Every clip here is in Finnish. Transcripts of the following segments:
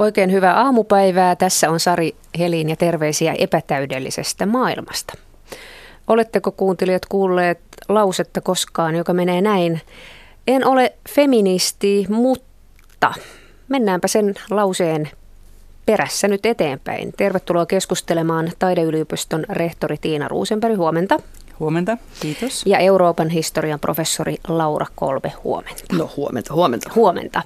Oikein hyvää aamupäivää. Tässä on Sari Helin ja terveisiä epätäydellisestä maailmasta. Oletteko kuuntelijat kuulleet lausetta koskaan, joka menee näin? En ole feministi, mutta mennäänpä sen lauseen perässä nyt eteenpäin. Tervetuloa keskustelemaan Taideyliopiston rehtori Tiina Ruusenberg. Huomenta. Huomenta, kiitos. Ja Euroopan historian professori Laura Kolbe, huomenta. No huomenta, huomenta. Huomenta.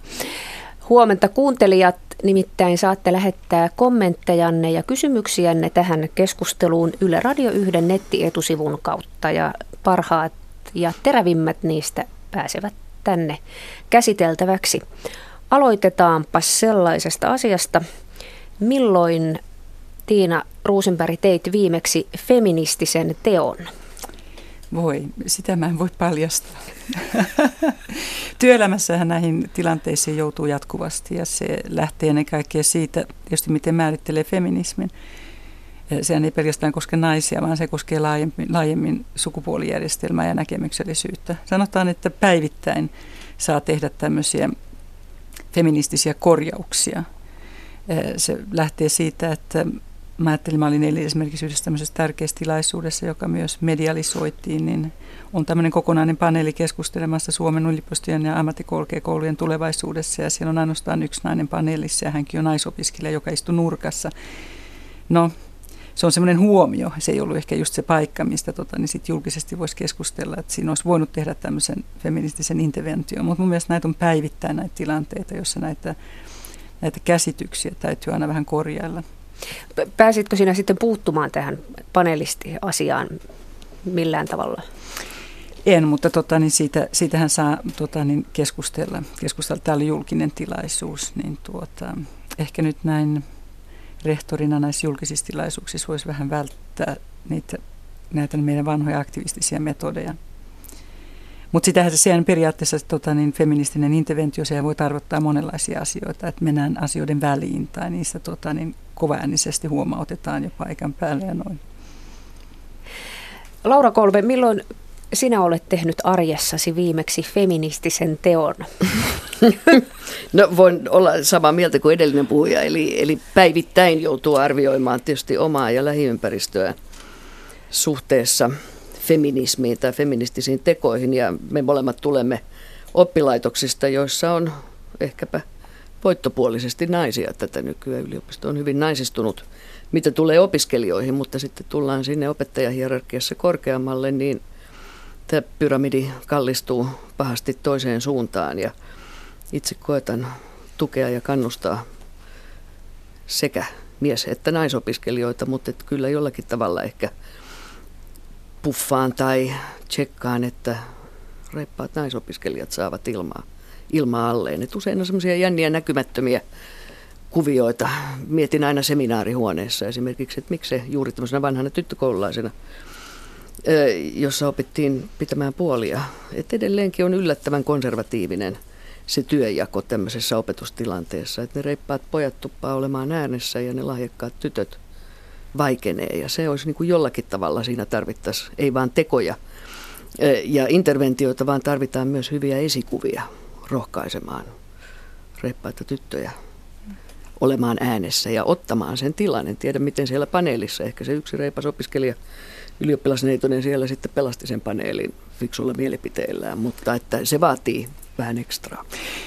Huomenta kuuntelijat, nimittäin saatte lähettää kommenttejanne ja kysymyksiänne tähän keskusteluun Yle Radio 1 nettietusivun kautta ja parhaat ja terävimmät niistä pääsevät tänne käsiteltäväksi. Aloitetaanpa sellaisesta asiasta, milloin Tiina Ruusenberg teit viimeksi feministisen teon? Voi, sitä mä en voi paljastaa. Työelämässähän näihin tilanteisiin joutuu jatkuvasti ja se lähtee ennen kaikkea siitä, tietysti miten määrittelee feminismin. Sehän ei pelkästään koske naisia, vaan se koskee laajemmin, laajemmin sukupuolijärjestelmää ja näkemyksellisyyttä. Sanotaan, että päivittäin saa tehdä tämmöisiä feministisiä korjauksia. Se lähtee siitä, että mä ajattelin, mä olin esimerkiksi yhdessä tämmöisessä tärkeässä tilaisuudessa, joka myös medialisoitiin, niin on tämmöinen kokonainen paneeli keskustelemassa Suomen yliopistojen ja ammattikorkeakoulujen tulevaisuudessa ja siellä on ainoastaan yksi nainen paneelissa ja hänkin on naisopiskelija, joka istuu nurkassa. No, se on semmoinen huomio, se ei ollut ehkä just se paikka, mistä tota, niin sit julkisesti voisi keskustella, että siinä olisi voinut tehdä tämmöisen feministisen intervention, mutta mun mielestä näitä on päivittäin näitä tilanteita, joissa näitä, näitä käsityksiä täytyy aina vähän korjailla. Pääsitkö sinä sitten puuttumaan tähän panelistiasiaan millään tavalla? En, mutta tota, niin siitä, siitähän saa tota, niin keskustella. keskustella. Tämä oli julkinen tilaisuus, niin tuota, ehkä nyt näin rehtorina näissä julkisissa tilaisuuksissa voisi vähän välttää niitä, näitä meidän vanhoja aktivistisia metodeja. Mutta sitähän se sehän periaatteessa tota, niin feministinen interventio, se voi tarkoittaa monenlaisia asioita, että mennään asioiden väliin tai niistä tota, niin kovaäänisesti huomautetaan jo paikan päälle ja noin. Laura Kolbe, milloin sinä olet tehnyt arjessasi viimeksi feministisen teon? No voin olla samaa mieltä kuin edellinen puhuja, eli, eli päivittäin joutuu arvioimaan tietysti omaa ja lähiympäristöä suhteessa feminismiin tai feministisiin tekoihin. Ja me molemmat tulemme oppilaitoksista, joissa on ehkäpä voittopuolisesti naisia. Tätä nykyään. Yliopisto on hyvin naisistunut, mitä tulee opiskelijoihin, mutta sitten tullaan sinne opettajahierarkiassa korkeammalle, niin tämä pyramidi kallistuu pahasti toiseen suuntaan. Ja itse koetan tukea ja kannustaa sekä mies- että naisopiskelijoita, mutta että kyllä jollakin tavalla ehkä puffaan tai tsekkaan, että reippaat naisopiskelijat saavat ilmaa ilma alleen. Et usein on semmoisia jänniä näkymättömiä kuvioita. Mietin aina seminaarihuoneessa esimerkiksi, että miksi se juuri tämmöisenä vanhana tyttökoululaisena, jossa opittiin pitämään puolia. Että edelleenkin on yllättävän konservatiivinen se työjako tämmöisessä opetustilanteessa, että ne reippaat pojat tuppaa olemaan äänessä ja ne lahjakkaat tytöt vaikenee. Ja se olisi niin kuin jollakin tavalla siinä tarvittaisiin, ei vaan tekoja ja interventioita, vaan tarvitaan myös hyviä esikuvia rohkaisemaan reippaita tyttöjä olemaan äänessä ja ottamaan sen tilan. En tiedä, miten siellä paneelissa, ehkä se yksi reipas opiskelija ylioppilasneitonen siellä sitten pelasti sen paneelin fiksulla mielipiteillään, mutta että se vaatii vähän ekstraa.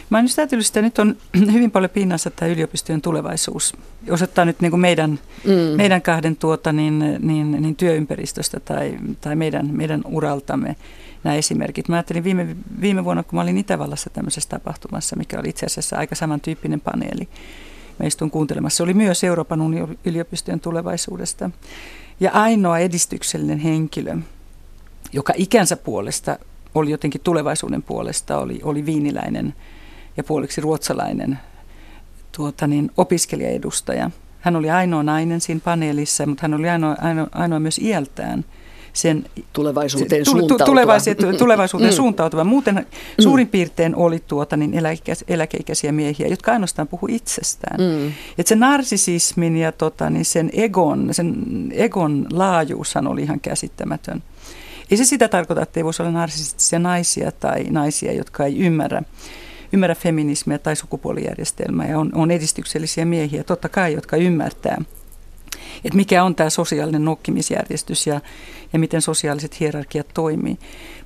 Mä ajatellut että nyt on hyvin paljon pinnassa tämä yliopistojen tulevaisuus. Osoittaa nyt niin kuin meidän, mm. meidän kahden tuota, niin, niin, niin työympäristöstä tai, tai meidän, meidän uraltamme nämä esimerkit. Mä ajattelin viime, viime vuonna, kun mä olin Itävallassa tämmöisessä tapahtumassa, mikä oli itse asiassa aika samantyyppinen paneeli. Mä istun kuuntelemassa. Se oli myös Euroopan yliopistojen tulevaisuudesta. Ja ainoa edistyksellinen henkilö, joka ikänsä puolesta oli jotenkin tulevaisuuden puolesta, oli, oli viiniläinen ja puoliksi ruotsalainen tuota niin, opiskelijaedustaja. Hän oli ainoa nainen siinä paneelissa, mutta hän oli ainoa, ainoa, ainoa myös iältään – sen tulevaisuuteen suuntautuva. Tulevaisuuteen, tulevaisuuteen mm. suuntautuva. Muuten mm. suurin piirtein oli tuota, niin eläkeikäisiä, eläkeikäisiä miehiä, jotka ainoastaan puhu itsestään. Mm. Et se narsisismin ja tota, niin sen, egon, sen egon laajuushan oli ihan käsittämätön. Ei se sitä tarkoita, että ei voisi olla narsistisia naisia tai naisia, jotka ei ymmärrä ymmärrä feminismiä tai sukupuolijärjestelmää ja on, on edistyksellisiä miehiä, totta kai, jotka ymmärtää että mikä on tämä sosiaalinen nokkimisjärjestys ja, ja miten sosiaaliset hierarkiat toimii.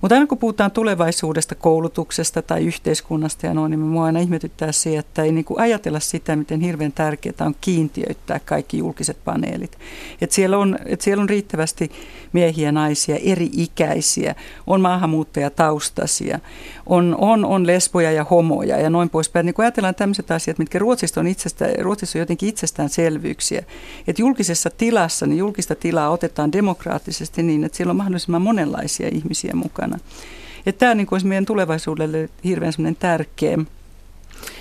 Mutta aina kun puhutaan tulevaisuudesta, koulutuksesta tai yhteiskunnasta ja noin, niin minua aina ihmetyttää se, että ei niin ajatella sitä, miten hirveän tärkeää on kiintiöittää kaikki julkiset paneelit. Että siellä, on, että siellä on riittävästi miehiä, naisia, eri ikäisiä, on maahanmuuttajataustaisia, on, on, on lesboja ja homoja ja noin poispäin. Niin kun ajatellaan tämmöiset asiat, mitkä Ruotsista on, itsestä, Ruotsissa on jotenkin itsestäänselvyyksiä, että julkisessa tilassa, niin julkista tilaa otetaan demokraattisesti niin, että siellä on mahdollisimman monenlaisia ihmisiä mukana. Että tämä on niin kuin meidän tulevaisuudelle hirveän tärkeä,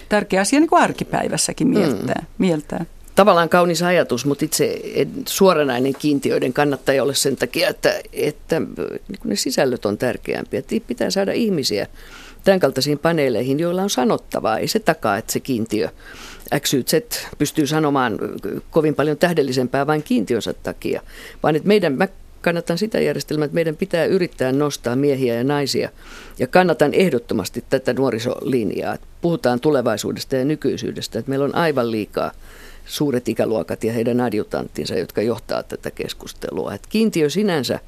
tärkeä asia niin kuin arkipäivässäkin mieltää. Mm. mieltää tavallaan kaunis ajatus, mutta itse en suoranainen kiintiöiden kannattaja ole sen takia, että, että niin ne sisällöt on tärkeämpiä. Että pitää saada ihmisiä tämän kaltaisiin paneeleihin, joilla on sanottavaa. Ei se takaa, että se kiintiö XYZ pystyy sanomaan kovin paljon tähdellisempää vain kiintiönsä takia, vaan että meidän, mä kannatan sitä järjestelmää, että meidän pitää yrittää nostaa miehiä ja naisia. Ja kannatan ehdottomasti tätä nuorisolinjaa. Puhutaan tulevaisuudesta ja nykyisyydestä, että meillä on aivan liikaa suuret ikäluokat ja heidän adjutanttinsa, jotka johtaa tätä keskustelua. Että kiintiö sinänsä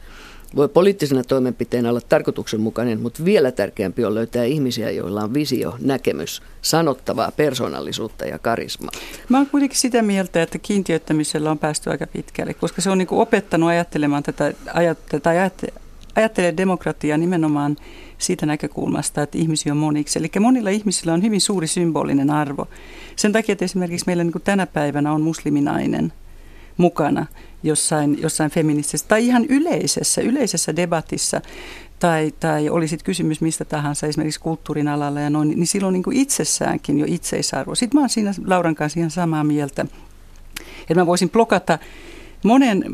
voi poliittisena toimenpiteenä olla tarkoituksenmukainen, mutta vielä tärkeämpi on löytää ihmisiä, joilla on visio, näkemys, sanottavaa persoonallisuutta ja karismaa. Mä oon kuitenkin sitä mieltä, että kiintiöittämisellä on päästy aika pitkälle, koska se on niin opettanut ajattelemaan tätä, tai ajattelee demokratiaa nimenomaan siitä näkökulmasta, että ihmisiä on moniksi. Eli monilla ihmisillä on hyvin suuri symbolinen arvo. Sen takia, että esimerkiksi meillä niin tänä päivänä on musliminainen mukana jossain, jossain feministisessä tai ihan yleisessä, yleisessä debatissa tai, tai olisit kysymys mistä tahansa, esimerkiksi kulttuurin alalla ja noin, niin silloin niin kuin itsessäänkin jo itseisarvo. Sitten mä oon siinä Lauran kanssa ihan samaa mieltä, että mä voisin blokata monen,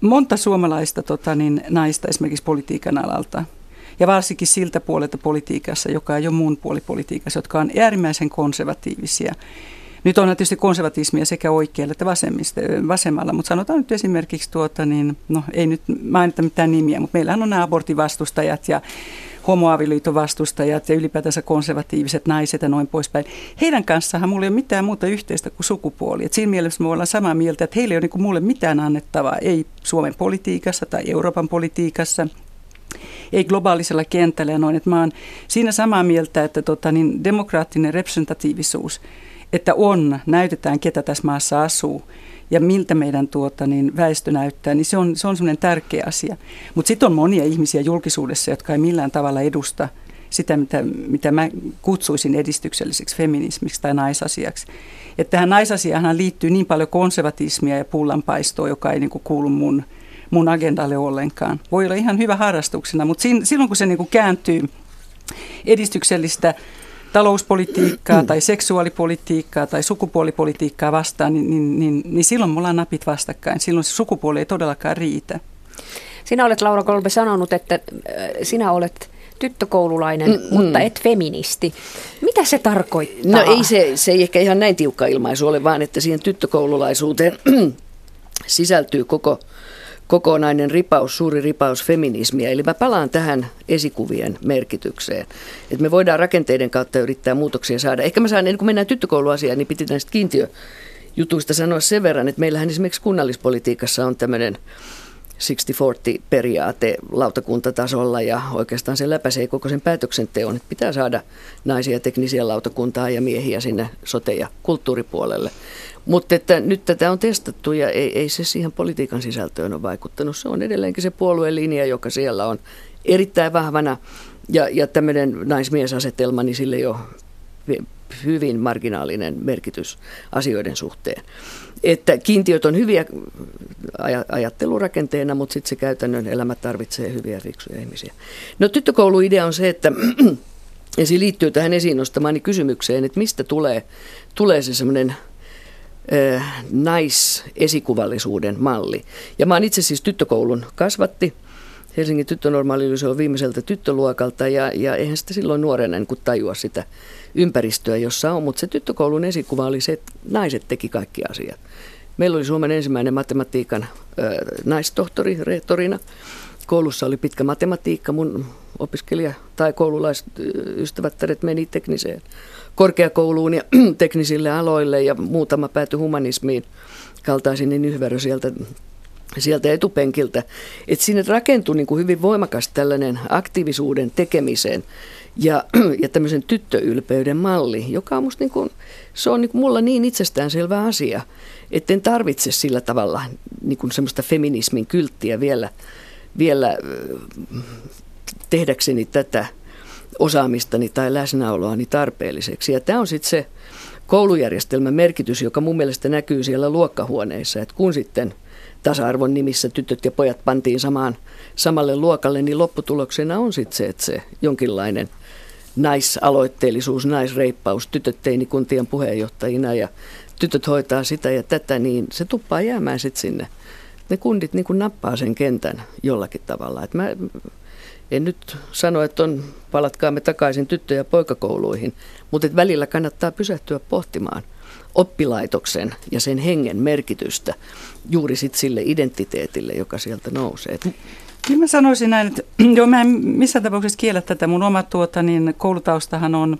monta suomalaista tota, niin, naista esimerkiksi politiikan alalta – ja varsinkin siltä puolelta politiikassa, joka ei ole mun puoli politiikassa, jotka on äärimmäisen konservatiivisia. Nyt on tietysti konservatismia sekä oikealla että vasemmalla, mutta sanotaan nyt esimerkiksi, tuota, niin, no ei nyt mainita mitään nimiä, mutta meillähän on nämä abortivastustajat ja homoavioliiton vastustajat ja ylipäätänsä konservatiiviset naiset ja noin poispäin. Heidän kanssahan mulla ei ole mitään muuta yhteistä kuin sukupuoli. Et siinä mielessä me ollaan samaa mieltä, että heillä ei ole niin mulle mitään annettavaa, ei Suomen politiikassa tai Euroopan politiikassa – ei globaalisella kentällä ja noin. Että mä oon siinä samaa mieltä, että tota, niin demokraattinen representatiivisuus, että on, näytetään ketä tässä maassa asuu ja miltä meidän tuota, niin väestö näyttää, niin se on, se on semmoinen tärkeä asia. Mutta sitten on monia ihmisiä julkisuudessa, jotka ei millään tavalla edusta sitä, mitä, mitä mä kutsuisin edistykselliseksi feminismiksi tai naisasiaksi. Että tähän naisasiaan liittyy niin paljon konservatismia ja pullanpaistoa, joka ei niin kuin kuulu mun mun agendalle ollenkaan. Voi olla ihan hyvä harrastuksena, mutta silloin kun se niin kuin kääntyy edistyksellistä talouspolitiikkaa tai seksuaalipolitiikkaa tai sukupuolipolitiikkaa vastaan, niin, niin, niin, niin silloin mulla on napit vastakkain. Silloin se sukupuoli ei todellakaan riitä. Sinä olet, Laura Kolbe, sanonut, että äh, sinä olet tyttökoululainen, mm, mutta mm. et feministi. Mitä se tarkoittaa? No ei se, se ei ehkä ihan näin tiukka ilmaisu ole, vaan että siihen tyttökoululaisuuteen sisältyy koko kokonainen ripaus, suuri ripaus feminismiä. Eli mä palaan tähän esikuvien merkitykseen. Että me voidaan rakenteiden kautta yrittää muutoksia saada. Ehkä mä saan, ennen kuin mennään tyttökouluasiaan, niin piti näistä kiintiöjutuista sanoa sen verran, että meillähän esimerkiksi kunnallispolitiikassa on tämmöinen 60-40-periaate lautakuntatasolla ja oikeastaan se läpäisee koko sen päätöksenteon, että pitää saada naisia teknisiä lautakuntaa ja miehiä sinne sote- ja kulttuuripuolelle. Mutta että nyt tätä on testattu ja ei, ei se siihen politiikan sisältöön ole vaikuttanut. Se on edelleenkin se puolueen linja, joka siellä on erittäin vahvana ja, ja tämmöinen naismiesasetelma, niin sille jo hyvin marginaalinen merkitys asioiden suhteen. Että kiintiöt on hyviä ajattelurakenteena, mutta sitten se käytännön elämä tarvitsee hyviä fiksuja ihmisiä. No tyttökouluidea on se, että ja se liittyy tähän esiin nostamaani kysymykseen, että mistä tulee, tulee se semmoinen naisesikuvallisuuden malli. Ja mä oon itse siis tyttökoulun kasvatti. Helsingin tyttönormaali on viimeiseltä tyttöluokalta ja, ja eihän sitä silloin nuorena niin tajua sitä ympäristöä, jossa on. Mutta se tyttökoulun esikuva oli se, että naiset teki kaikki asiat. Meillä oli Suomen ensimmäinen matematiikan naistohtori rehtorina. Koulussa oli pitkä matematiikka. Mun opiskelija tai koululaisystävättäret meni tekniseen korkeakouluun ja teknisille aloille ja muutama päätyi humanismiin kaltaisen niin yhverö sieltä sieltä etupenkiltä. Että sinne rakentui niin kuin hyvin voimakas tällainen aktiivisuuden tekemisen ja, ja tämmöisen tyttöylpeyden malli, joka on musta niin kuin, se on niin kuin mulla niin itsestäänselvä asia, että en tarvitse sillä tavalla niin kuin semmoista feminismin kylttiä vielä, vielä tehdäkseni tätä osaamistani tai läsnäoloani tarpeelliseksi. Ja tämä on sitten se koulujärjestelmän merkitys, joka mun mielestä näkyy siellä luokkahuoneissa, että kun sitten – tasa-arvon nimissä tytöt ja pojat pantiin samaan, samalle luokalle, niin lopputuloksena on sitten se, että se jonkinlainen naisaloitteellisuus, naisreippaus, tytöt teinikuntien puheenjohtajina ja tytöt hoitaa sitä ja tätä, niin se tuppaa jäämään sitten sinne. Ne kundit niin kuin nappaa sen kentän jollakin tavalla. Et mä en nyt sano, että on, palatkaamme takaisin tyttö- ja poikakouluihin, mutta välillä kannattaa pysähtyä pohtimaan – oppilaitoksen ja sen hengen merkitystä juuri sit sille identiteetille, joka sieltä nousee. Kyllä mä sanoisin näin, että joo, mä en missään tapauksessa kiellä tätä. Mun oma tuota, niin koulutaustahan on,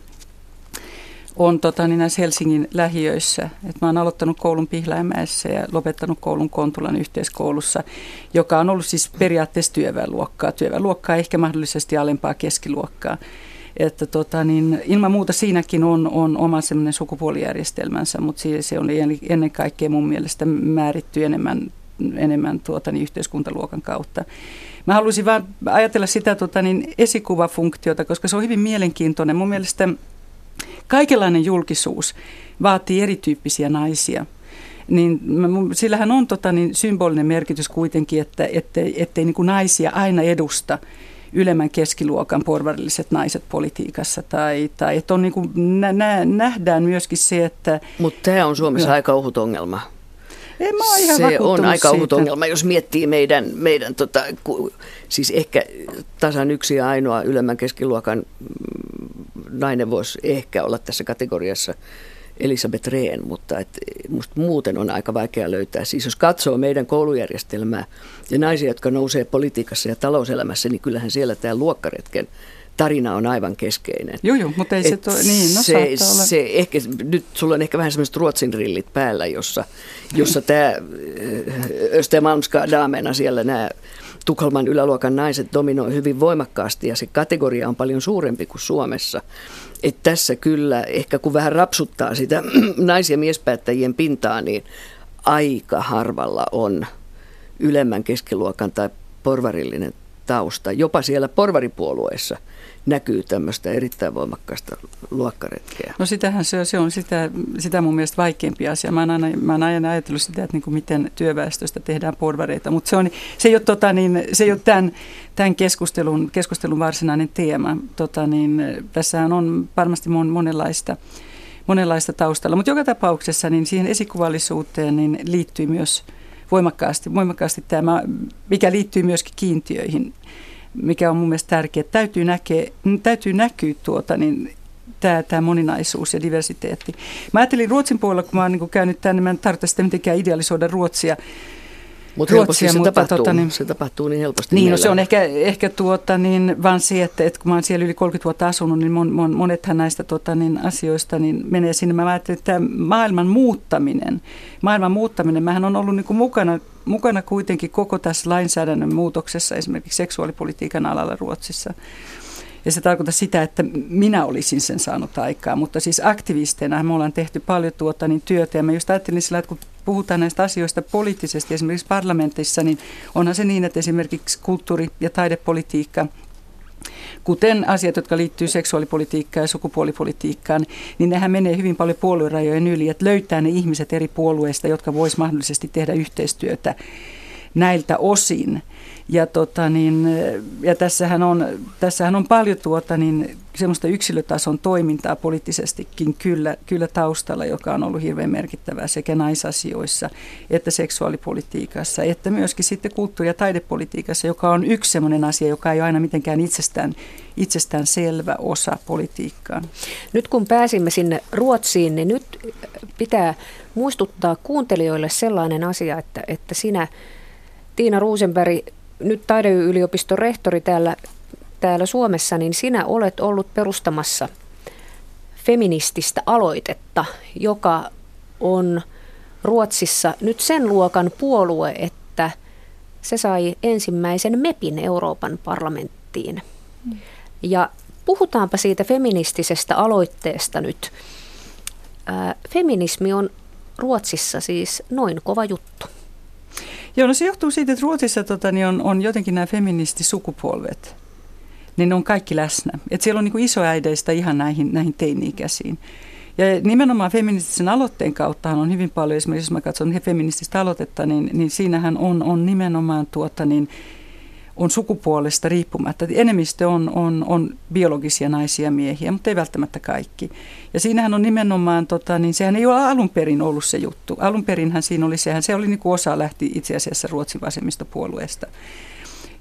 on tota, niin näissä Helsingin lähiöissä. Et mä oon aloittanut koulun Pihlajamäessä ja lopettanut koulun Kontulan yhteiskoulussa, joka on ollut siis periaatteessa työväenluokkaa. Työväenluokkaa ehkä mahdollisesti alempaa keskiluokkaa. Että tota, niin ilman muuta siinäkin on, on oma sukupuolijärjestelmänsä, mutta se, oli ennen kaikkea mun mielestä määritty enemmän, enemmän tuota, niin yhteiskuntaluokan kautta. Mä haluaisin vaan ajatella sitä tota, niin esikuvafunktiota, koska se on hyvin mielenkiintoinen. Mun mielestä kaikenlainen julkisuus vaatii erityyppisiä naisia niin sillähän on tota, niin symbolinen merkitys kuitenkin, että ettei, ettei niin kuin naisia aina edusta ylemmän keskiluokan porvarilliset naiset politiikassa. Tai, tai että on niin kuin, nä, nähdään myöskin se, että... Mutta tämä on Suomessa no. aika ohut ongelma. En mä ihan se on aika ohut ongelma, jos miettii meidän, meidän tota, ku, siis ehkä tasan yksi ja ainoa ylemmän keskiluokan mm, nainen voisi ehkä olla tässä kategoriassa Elisabeth Rehn, mutta et, musta muuten on aika vaikea löytää. Siis jos katsoo meidän koulujärjestelmää ja naisia, jotka nousee politiikassa ja talouselämässä, niin kyllähän siellä tämä luokkaretken tarina on aivan keskeinen. Joo, joo, mutta ei se, to, niin, no se, olla. se ehkä, nyt sulla on ehkä vähän semmoiset ruotsin rillit päällä, jossa, jossa tämä Östermalmska daamena siellä nämä Tukholman yläluokan naiset dominoi hyvin voimakkaasti ja se kategoria on paljon suurempi kuin Suomessa. Et tässä kyllä, ehkä kun vähän rapsuttaa sitä nais- ja miespäättäjien pintaa, niin aika harvalla on ylemmän keskiluokan tai porvarillinen tausta. Jopa siellä porvaripuolueessa näkyy tämmöistä erittäin voimakkaasta luokkaretkeä. No sitähän se se on sitä, sitä mun mielestä vaikeampi asia. Mä oon aina, mä oon aina ajatellut sitä, että niin kuin miten työväestöstä tehdään porvareita, mutta se, on, se ei ole, tota, niin, se ei ole tämän, tämän keskustelun, keskustelun varsinainen teema. Tota, niin, tässähän on varmasti mon, monenlaista, monenlaista taustalla, mutta joka tapauksessa niin siihen esikuvallisuuteen niin liittyy myös voimakkaasti, voimakkaasti tämä, mikä liittyy myöskin kiintiöihin mikä on mun mielestä tärkeää. Täytyy, näkeä, täytyy näkyä tuota, niin tämä, tämä moninaisuus ja diversiteetti. Mä ajattelin Ruotsin puolella, kun mä oon niin käynyt tänne, mä en tarvitse sitä mitenkään idealisoida Ruotsia, Mut Ruotsia, se mutta tapahtuu, tota, niin, se tapahtuu niin helposti. Niin, no se on ehkä, ehkä tuota, niin, vaan se, että, että kun mä oon siellä yli 30 vuotta asunut, niin mon, mon, monethan näistä tuota, niin, asioista niin menee sinne. Mä ajattelin, että tämä maailman muuttaminen, maailman muuttaminen, mähän on ollut niin kuin mukana, mukana kuitenkin koko tässä lainsäädännön muutoksessa, esimerkiksi seksuaalipolitiikan alalla Ruotsissa. Ja se tarkoittaa sitä, että minä olisin sen saanut aikaa, mutta siis aktivisteina me ollaan tehty paljon tuota, niin työtä. Ja mä just ajattelin sillä, että kun puhutaan näistä asioista poliittisesti, esimerkiksi parlamentissa, niin onhan se niin, että esimerkiksi kulttuuri- ja taidepolitiikka kuten asiat, jotka liittyy seksuaalipolitiikkaan ja sukupuolipolitiikkaan, niin nehän menee hyvin paljon puoluerajojen yli, että löytää ne ihmiset eri puolueista, jotka vois mahdollisesti tehdä yhteistyötä näiltä osin. Ja, tota niin, ja tässähän, on, tässähän on paljon tuota niin, semmoista yksilötason toimintaa poliittisestikin kyllä, kyllä taustalla, joka on ollut hirveän merkittävää sekä naisasioissa että seksuaalipolitiikassa, että myöskin sitten kulttuuri- ja taidepolitiikassa, joka on yksi semmoinen asia, joka ei ole aina mitenkään itsestään, itsestään selvä osa politiikkaa. Nyt kun pääsimme sinne Ruotsiin, niin nyt pitää muistuttaa kuuntelijoille sellainen asia, että, että sinä Tiina Ruusenberg nyt taideyliopiston rehtori täällä, täällä Suomessa, niin sinä olet ollut perustamassa feminististä aloitetta, joka on Ruotsissa nyt sen luokan puolue, että se sai ensimmäisen MEPin Euroopan parlamenttiin. Ja puhutaanpa siitä feministisestä aloitteesta nyt. Feminismi on Ruotsissa siis noin kova juttu. Joo, no se johtuu siitä, että Ruotsissa tota, niin on, on jotenkin nämä feministisukupolvet, niin ne on kaikki läsnä. Et siellä on niin kuin isoäideistä ihan näihin, näihin teini-ikäisiin. Ja nimenomaan feministisen aloitteen kautta on hyvin paljon, esimerkiksi jos mä katson feminististä aloitetta, niin, niin siinähän on, on nimenomaan tuota, niin, on sukupuolesta riippumatta. Enemmistö on, on, on biologisia naisia ja miehiä, mutta ei välttämättä kaikki. Ja siinähän on nimenomaan, tota, niin sehän ei ole alun perin ollut se juttu. Alun perinhän siinä oli sehän, se oli niin kuin osa lähti itse asiassa Ruotsin vasemmistopuolueesta.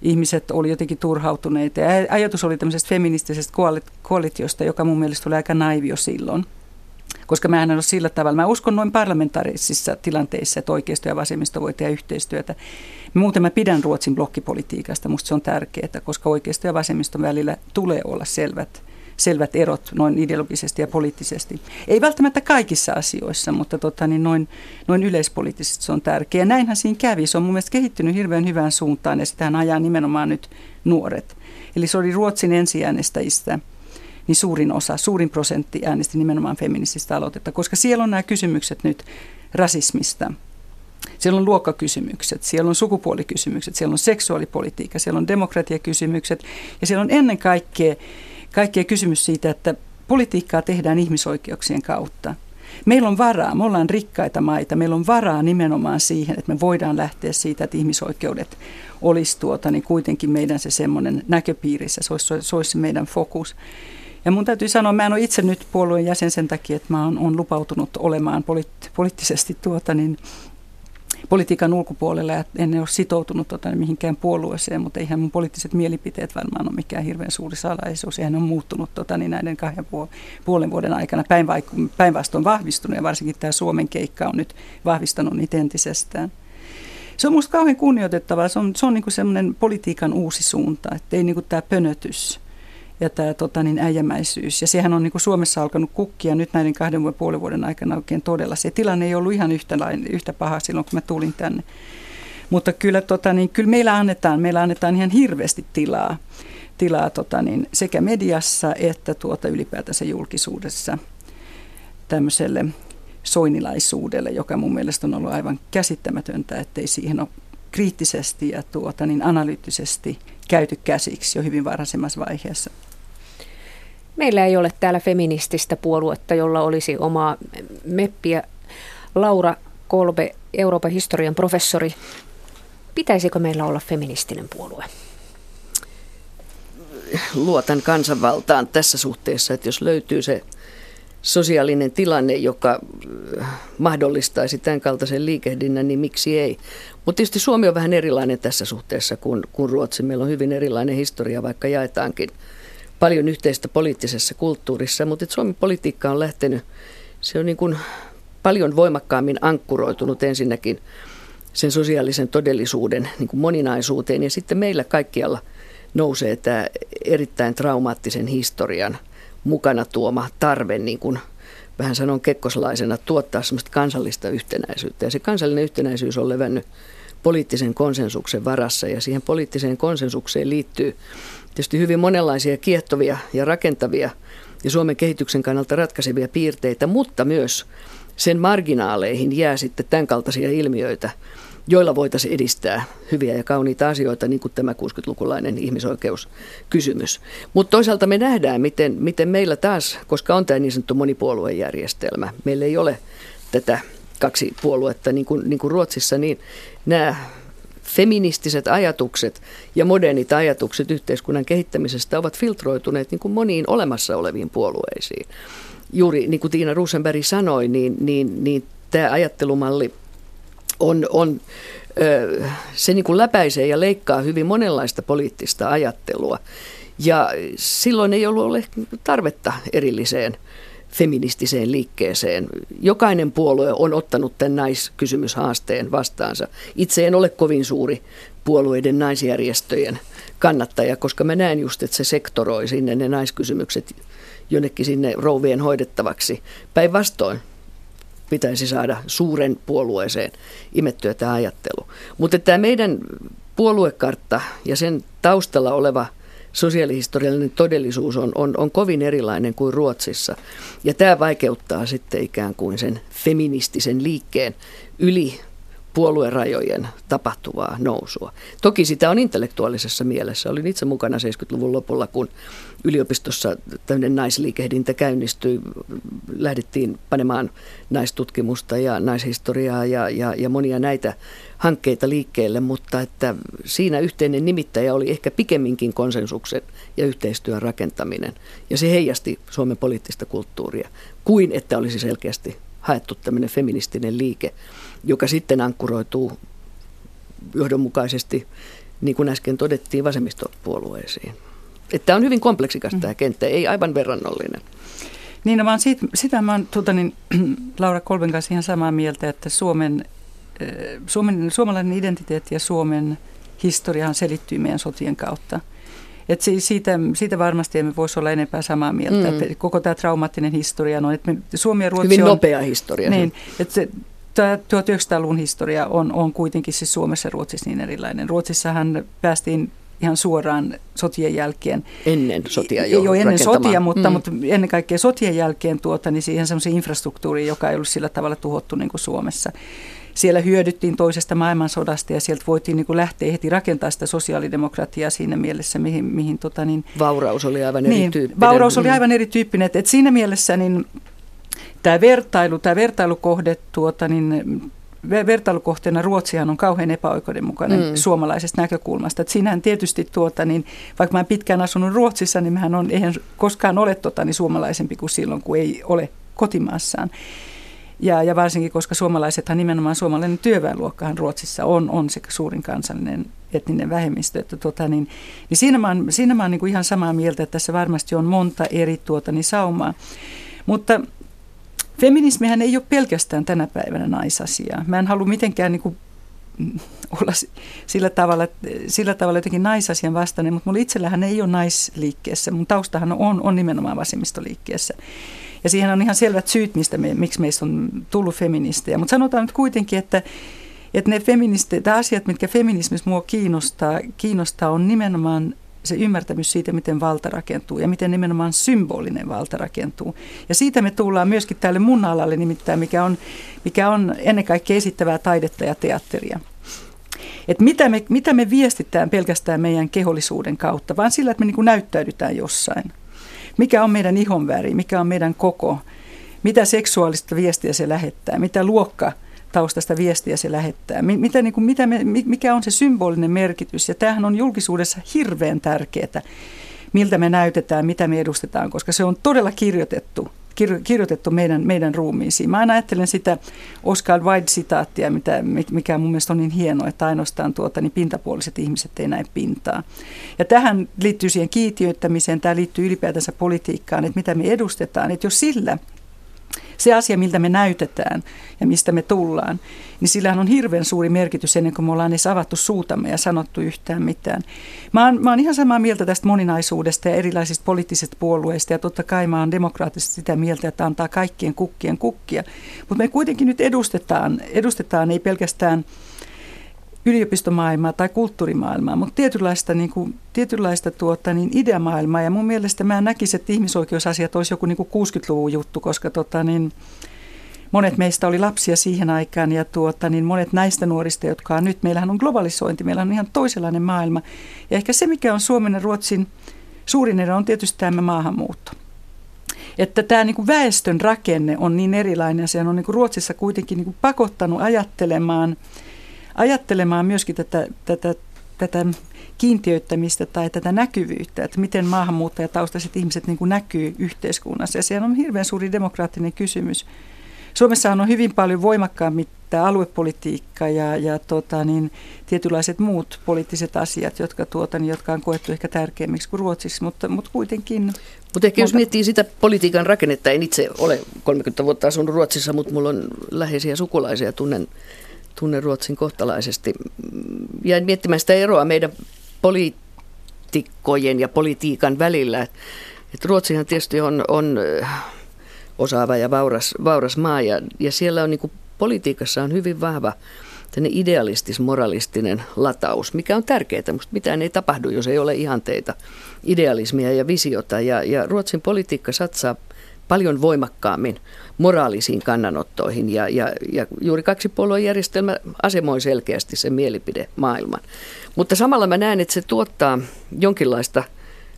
Ihmiset oli jotenkin turhautuneita ja ajatus oli tämmöisestä feministisestä koalitiosta, joka mun mielestä oli aika naivio silloin – koska mä en ole sillä tavalla. Mä uskon noin parlamentaarisissa tilanteissa, että oikeisto ja vasemmisto voi tehdä yhteistyötä. Muuten mä pidän Ruotsin blokkipolitiikasta, musta se on tärkeää, koska oikeisto ja vasemmiston välillä tulee olla selvät, selvät erot noin ideologisesti ja poliittisesti. Ei välttämättä kaikissa asioissa, mutta tota, niin noin, noin yleispoliittisesti se on tärkeää. Näinhän siinä kävi. Se on mun mielestä kehittynyt hirveän hyvään suuntaan ja sitähän ajaa nimenomaan nyt nuoret. Eli se oli Ruotsin ensiäänestäjistä niin suurin osa, suurin prosentti äänesti nimenomaan feminististä aloitetta, koska siellä on nämä kysymykset nyt rasismista. Siellä on luokkakysymykset, siellä on sukupuolikysymykset, siellä on seksuaalipolitiikka, siellä on demokratiakysymykset ja siellä on ennen kaikkea, kaikkea kysymys siitä, että politiikkaa tehdään ihmisoikeuksien kautta. Meillä on varaa, me ollaan rikkaita maita, meillä on varaa nimenomaan siihen, että me voidaan lähteä siitä, että ihmisoikeudet olisi tuota, niin kuitenkin meidän se semmoinen näköpiirissä, se olisi, se olisi meidän fokus. Ja mun täytyy sanoa, mä en ole itse nyt puolueen jäsen sen takia, että mä oon, lupautunut olemaan poliitt- poliittisesti tuota, niin, politiikan ulkopuolella ja en ole sitoutunut tota, mihinkään puolueeseen, mutta eihän mun poliittiset mielipiteet varmaan ole mikään hirveän suuri salaisuus. Eihän on muuttunut tota, niin näiden kahden puolen vuoden aikana päinvastoin vahvistunut ja varsinkin tämä Suomen keikka on nyt vahvistanut niitä entisestään. Se on minusta kauhean kunnioitettavaa. Se on, se on niin semmoinen politiikan uusi suunta, että ei niin tämä pönötys ja tämä tota, niin äijämäisyys. Ja sehän on niin kuin Suomessa alkanut kukkia nyt näiden kahden ja puolen vuoden aikana oikein todella. Se tilanne ei ollut ihan yhtä, yhtä paha silloin, kun mä tulin tänne. Mutta kyllä, tota, niin, kyllä meillä, annetaan, meillä annetaan ihan hirveästi tilaa, tilaa tota, niin, sekä mediassa että tuota, ylipäätänsä julkisuudessa tämmöiselle soinilaisuudelle, joka mun mielestä on ollut aivan käsittämätöntä, ettei siihen ole kriittisesti ja tuota, niin analyyttisesti käyty käsiksi jo hyvin varhaisemmassa vaiheessa. Meillä ei ole täällä feminististä puoluetta, jolla olisi omaa meppiä. Laura Kolbe, Euroopan historian professori. Pitäisikö meillä olla feministinen puolue? Luotan kansanvaltaan tässä suhteessa, että jos löytyy se sosiaalinen tilanne, joka äh, mahdollistaisi tämän kaltaisen liikehdinnän, niin miksi ei? Mutta tietysti Suomi on vähän erilainen tässä suhteessa kuin, kuin Ruotsi. Meillä on hyvin erilainen historia, vaikka jaetaankin paljon yhteistä poliittisessa kulttuurissa, mutta Suomen politiikka on lähtenyt, se on niin kuin paljon voimakkaammin ankkuroitunut ensinnäkin sen sosiaalisen todellisuuden niin kuin moninaisuuteen ja sitten meillä kaikkialla nousee tämä erittäin traumaattisen historian mukana tuoma tarve, niin kuin vähän sanon kekkoslaisena, tuottaa semmoista kansallista yhtenäisyyttä. Ja se kansallinen yhtenäisyys on levännyt poliittisen konsensuksen varassa ja siihen poliittiseen konsensukseen liittyy tietysti hyvin monenlaisia kiehtovia ja rakentavia ja Suomen kehityksen kannalta ratkaisevia piirteitä, mutta myös sen marginaaleihin jää sitten tämän kaltaisia ilmiöitä, joilla voitaisiin edistää hyviä ja kauniita asioita, niin kuin tämä 60-lukulainen ihmisoikeuskysymys. Mutta toisaalta me nähdään, miten, miten meillä taas, koska on tämä niin sanottu monipuoluejärjestelmä, meillä ei ole tätä kaksi puoluetta niin kuin, niin kuin Ruotsissa, niin nämä feministiset ajatukset ja modernit ajatukset yhteiskunnan kehittämisestä ovat filtroituneet niin kuin moniin olemassa oleviin puolueisiin. Juuri niin kuin Tiina Rosenberg sanoi, niin, niin, niin tämä ajattelumalli on, on se niin kuin läpäisee ja leikkaa hyvin monenlaista poliittista ajattelua. Ja silloin ei ollut ole tarvetta erilliseen feministiseen liikkeeseen. Jokainen puolue on ottanut tämän naiskysymyshaasteen vastaansa. Itse en ole kovin suuri puolueiden naisjärjestöjen kannattaja, koska mä näen just, että se sektoroi sinne ne naiskysymykset jonnekin sinne rouvien hoidettavaksi. Päinvastoin pitäisi saada suuren puolueeseen imettyä tämä ajattelu. Mutta tämä meidän puoluekartta ja sen taustalla oleva sosiaalihistoriallinen todellisuus on, on, on kovin erilainen kuin Ruotsissa. Ja tämä vaikeuttaa sitten ikään kuin sen feministisen liikkeen yli puoluerajojen tapahtuvaa nousua. Toki sitä on intellektuaalisessa mielessä. Olin itse mukana 70-luvun lopulla, kun yliopistossa tämmöinen naisliikehdintä käynnistyi. Lähdettiin panemaan naistutkimusta ja naishistoriaa ja, ja, ja monia näitä hankkeita liikkeelle, mutta että siinä yhteinen nimittäjä oli ehkä pikemminkin konsensuksen ja yhteistyön rakentaminen. Ja se heijasti Suomen poliittista kulttuuria, kuin että olisi selkeästi haettu tämmöinen feministinen liike, joka sitten ankkuroituu johdonmukaisesti, niin kuin äsken todettiin, vasemmistopuolueisiin. Että on hyvin kompleksikas tämä kenttä, ei aivan verrannollinen. Niin, no, vaan siitä, sitä mä oon tuota, niin, Laura Kolben kanssa ihan samaa mieltä, että Suomen, Suomen, suomalainen identiteetti ja Suomen historiahan selittyy meidän sotien kautta. Et siitä, siitä varmasti emme voisi olla enempää samaa mieltä. Mm. Että koko tämä traumaattinen historia on, että me, Suomi ja Ruotsi Hyvin on... nopea historia. Niin, että se, 1900-luvun historia on, on kuitenkin siis Suomessa ja Ruotsissa niin erilainen. Ruotsissahan päästiin ihan suoraan sotien jälkeen. Ennen sotia jo. Jo ennen sotia, mutta, mm. mutta ennen kaikkea sotien jälkeen tuota, niin siihen semmoisen infrastruktuuriin, joka ei ollut sillä tavalla tuhottu niin kuin Suomessa siellä hyödyttiin toisesta maailmansodasta ja sieltä voitiin niin kuin lähteä heti rakentaa sitä sosiaalidemokratiaa siinä mielessä, mihin... mihin tota niin, vauraus oli aivan niin, erityyppinen. Vauraus oli mm. aivan erityyppinen. Että, että siinä mielessä niin, tämä vertailu, tämä vertailukohde tuota, niin, vertailukohteena Ruotsihan on kauhean epäoikeudenmukainen mm. suomalaisesta näkökulmasta. Että siinähän tietysti, tuota, niin, vaikka mä en pitkään asunut Ruotsissa, niin mähän on, eihän koskaan ole tota, niin suomalaisempi kuin silloin, kun ei ole kotimaassaan. Ja, ja varsinkin, koska suomalaisethan nimenomaan suomalainen työväenluokkahan Ruotsissa on, on se suurin kansallinen etninen vähemmistö. Että tuota, niin, niin siinä mä oon, siinä mä oon niin kuin ihan samaa mieltä, että tässä varmasti on monta eri tuota, niin saumaa. Mutta feminismihän ei ole pelkästään tänä päivänä naisasia. Mä en halua mitenkään niin kuin olla sillä tavalla, sillä tavalla jotenkin naisasian vastainen, mutta mulla itsellähän ei ole naisliikkeessä. Mun taustahan on, on nimenomaan vasemmistoliikkeessä. Ja siihen on ihan selvät syyt, mistä me, miksi meistä on tullut feministejä. Mutta sanotaan nyt kuitenkin, että, että ne feministit, asiat, mitkä feminismissa mua kiinnostaa, kiinnostaa, on nimenomaan se ymmärtämys siitä, miten valta rakentuu ja miten nimenomaan symbolinen valta rakentuu. Ja siitä me tullaan myöskin tälle mun alalle nimittäin, mikä on, mikä on ennen kaikkea esittävää taidetta ja teatteria. Et mitä, me, mitä me viestitään pelkästään meidän kehollisuuden kautta, vaan sillä, että me niin näyttäydytään jossain mikä on meidän ihonväri, mikä on meidän koko, mitä seksuaalista viestiä se lähettää, mitä luokka taustasta viestiä se lähettää, mitä, niin kuin, mitä me, mikä on se symbolinen merkitys. Ja tämähän on julkisuudessa hirveän tärkeää, miltä me näytetään, mitä me edustetaan, koska se on todella kirjoitettu kirjoitettu meidän, meidän ruumiisiin. Mä aina ajattelen sitä Oscar Wilde-sitaattia, mitä, mikä mun mielestä on niin hienoa, että ainoastaan tuota, niin pintapuoliset ihmiset ei näe pintaa. Ja tähän liittyy siihen kiitiöittämiseen, tämä liittyy ylipäätänsä politiikkaan, että mitä me edustetaan. Että jos sillä se asia, miltä me näytetään ja mistä me tullaan, niin sillähän on hirveän suuri merkitys ennen kuin me ollaan edes avattu suutamme ja sanottu yhtään mitään. Mä oon, mä oon ihan samaa mieltä tästä moninaisuudesta ja erilaisista poliittisista puolueista ja totta kai mä oon demokraattisesti sitä mieltä, että antaa kaikkien kukkien kukkia. Mutta me kuitenkin nyt edustetaan, edustetaan ei pelkästään yliopistomaailmaa tai kulttuurimaailmaa, mutta tietynlaista, niin kuin, tietynlaista tuota, niin ideamaailmaa. Ja mun mielestä mä näkisin, että ihmisoikeusasiat olisi joku niin kuin 60-luvun juttu, koska tota, niin, monet meistä oli lapsia siihen aikaan ja tuota, niin monet näistä nuorista, jotka on nyt, meillähän on globalisointi, meillä on ihan toisenlainen maailma. Ja ehkä se, mikä on Suomen ja Ruotsin suurin ero, on tietysti tämä maahanmuutto. Että tämä niin väestön rakenne on niin erilainen se on niin Ruotsissa kuitenkin niin pakottanut ajattelemaan – ajattelemaan myöskin tätä, tätä, tätä kiintiöittämistä tai tätä näkyvyyttä, että miten maahanmuuttajataustaiset ihmiset niin kuin näkyy yhteiskunnassa. Ja siellä on hirveän suuri demokraattinen kysymys. Suomessa on hyvin paljon voimakkaammin tämä aluepolitiikka ja, ja tota, niin, tietynlaiset muut poliittiset asiat, jotka, tuota, niin, jotka on koettu ehkä tärkeimmiksi kuin Ruotsissa, mutta, mutta kuitenkin. Mutta ehkä jos miettii sitä politiikan rakennetta, en itse ole 30 vuotta asunut Ruotsissa, mutta minulla on läheisiä sukulaisia, tunnen tunne Ruotsin kohtalaisesti. Jäin miettimään sitä eroa meidän poliitikkojen ja politiikan välillä. Et Ruotsihan tietysti on, on osaava ja vauras, vauras maa ja, ja siellä on niin kuin, politiikassa on hyvin vahva idealistis-moralistinen lataus, mikä on tärkeää, mutta mitään ei tapahdu, jos ei ole ihanteita, idealismia ja visiota. Ja, ja Ruotsin politiikka satsaa paljon voimakkaammin moraalisiin kannanottoihin ja, ja, ja juuri järjestelmä asemoi selkeästi sen mielipide maailman. Mutta samalla mä näen, että se tuottaa jonkinlaista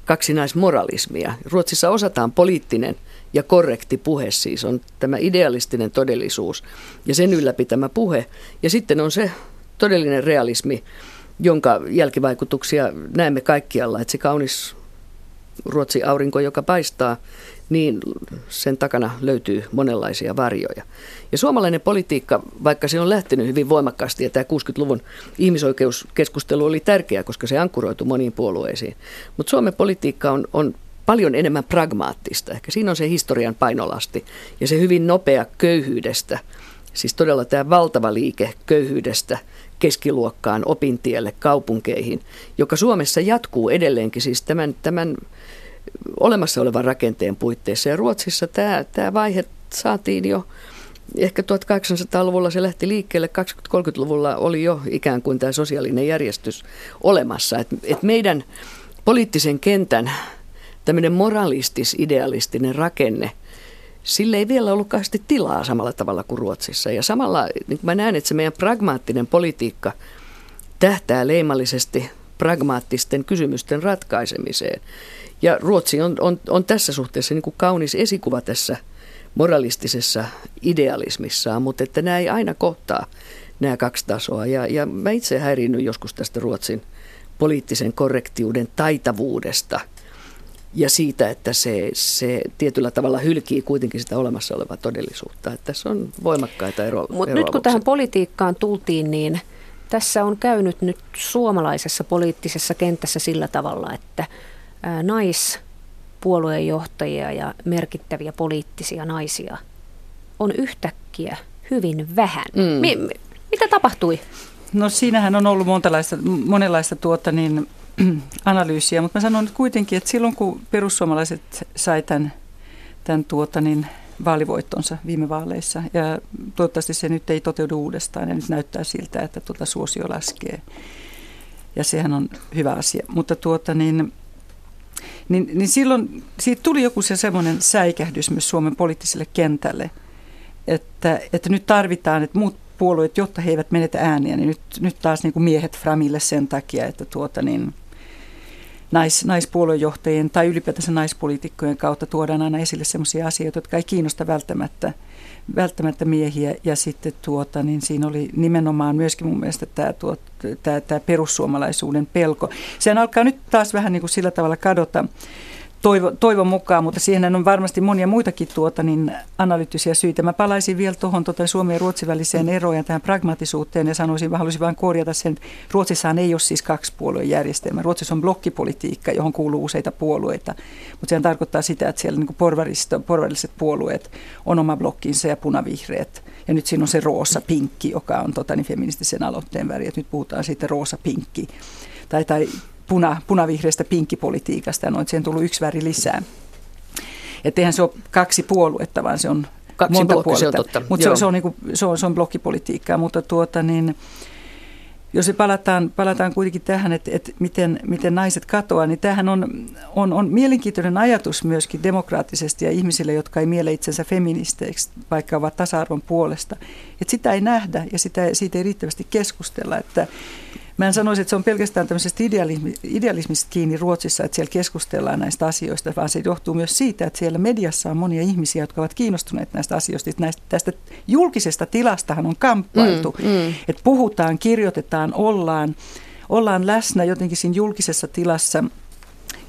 kaksinaismoralismia. Ruotsissa osataan poliittinen ja korrekti puhe siis on tämä idealistinen todellisuus ja sen ylläpitämä puhe. Ja sitten on se todellinen realismi, jonka jälkivaikutuksia näemme kaikkialla, että se kaunis Ruotsi aurinko, joka paistaa, niin sen takana löytyy monenlaisia varjoja. Ja suomalainen politiikka, vaikka se on lähtenyt hyvin voimakkaasti, ja tämä 60-luvun ihmisoikeuskeskustelu oli tärkeä, koska se ankkuroitu moniin puolueisiin, mutta Suomen politiikka on, on paljon enemmän pragmaattista. Ehkä siinä on se historian painolasti ja se hyvin nopea köyhyydestä, siis todella tämä valtava liike köyhyydestä keskiluokkaan, opintielle, kaupunkeihin, joka Suomessa jatkuu edelleenkin siis tämän, tämän olemassa olevan rakenteen puitteissa. Ja Ruotsissa tämä, tämä vaihe saatiin jo ehkä 1800-luvulla se lähti liikkeelle, 20-30-luvulla oli jo ikään kuin tämä sosiaalinen järjestys olemassa. Et, et meidän poliittisen kentän tämmöinen moralistis-idealistinen rakenne, sille ei vielä ollut kauheasti tilaa samalla tavalla kuin Ruotsissa. Ja samalla niin mä näen, että se meidän pragmaattinen politiikka tähtää leimallisesti pragmaattisten kysymysten ratkaisemiseen. Ja Ruotsi on, on, on tässä suhteessa niin kuin kaunis esikuva tässä moralistisessa idealismissaan, mutta että nämä ei aina kohtaa nämä kaksi tasoa. Ja, ja mä itse häirinnyn joskus tästä Ruotsin poliittisen korrektiuden taitavuudesta ja siitä, että se, se tietyllä tavalla hylkii kuitenkin sitä olemassa olevaa todellisuutta. Että tässä on voimakkaita ero, Mutta nyt kun tähän politiikkaan tultiin, niin tässä on käynyt nyt suomalaisessa poliittisessa kentässä sillä tavalla, että – naispuolueenjohtajia ja merkittäviä poliittisia naisia on yhtäkkiä hyvin vähän. Mm. Mi- mitä tapahtui? No siinähän on ollut monenlaista, monenlaista tuota niin, analyysiä, mutta mä sanon nyt kuitenkin, että silloin kun perussuomalaiset sai tämän, tämän tuota niin, vaalivoittonsa viime vaaleissa, ja toivottavasti se nyt ei toteudu uudestaan, ja nyt näyttää siltä, että tuota suosio laskee, ja sehän on hyvä asia. Mutta tuota niin, niin, niin silloin siitä tuli joku se semmoinen säikähdys myös Suomen poliittiselle kentälle, että, että nyt tarvitaan, että muut puolueet, jotta he eivät menetä ääniä, niin nyt, nyt taas niin kuin miehet framille sen takia, että tuota niin, nais, naispuoluejohtajien tai ylipäätänsä naispoliitikkojen kautta tuodaan aina esille sellaisia asioita, jotka ei kiinnosta välttämättä – välttämättä miehiä ja sitten tuota, niin siinä oli nimenomaan myöskin mun mielestä tämä, tuot, tämä, tämä perussuomalaisuuden pelko. Sehän alkaa nyt taas vähän niin kuin sillä tavalla kadota toivo, toivon mukaan, mutta siihen on varmasti monia muitakin tuota, niin analyyttisiä syitä. Mä palaisin vielä tuohon tuota Suomen ja Ruotsin väliseen eroon ja tähän pragmaattisuuteen ja sanoisin, mä haluaisin vain korjata sen, Ruotsissahan ei ole siis kaksi järjestelmä. Ruotsissa on blokkipolitiikka, johon kuuluu useita puolueita, mutta sehän tarkoittaa sitä, että siellä niin porvarilliset puolueet on oma blokkinsa ja punavihreät. Ja nyt siinä on se roosa-pinkki, joka on tota, niin feministisen aloitteen väri. Et nyt puhutaan siitä roosa-pinkki tai, tai puna, punavihreästä pinkkipolitiikasta ja noin, siihen tullut yksi väri lisää. Että eihän se ole kaksi puoluetta, vaan se on kaksi monta blokki, puoluetta. Se on totta. Mutta se, se, on, niin kuin, se, on, se on blokkipolitiikkaa, mutta tuota niin, jos me palataan, palataan kuitenkin tähän, että, että miten, miten naiset katoaa, niin tämähän on, on, on mielenkiintoinen ajatus myöskin demokraattisesti ja ihmisille, jotka ei miele itsensä feministeiksi, vaikka ovat tasa-arvon puolesta. Että sitä ei nähdä ja sitä, siitä ei riittävästi keskustella. Että Mä en sanoisi, että se on pelkästään tämmöisestä idealismi, idealismista kiinni Ruotsissa, että siellä keskustellaan näistä asioista, vaan se johtuu myös siitä, että siellä mediassa on monia ihmisiä, jotka ovat kiinnostuneet näistä asioista. Näistä, tästä julkisesta tilastahan on kamppailtu, mm, mm. että puhutaan, kirjoitetaan, ollaan, ollaan läsnä jotenkin siinä julkisessa tilassa –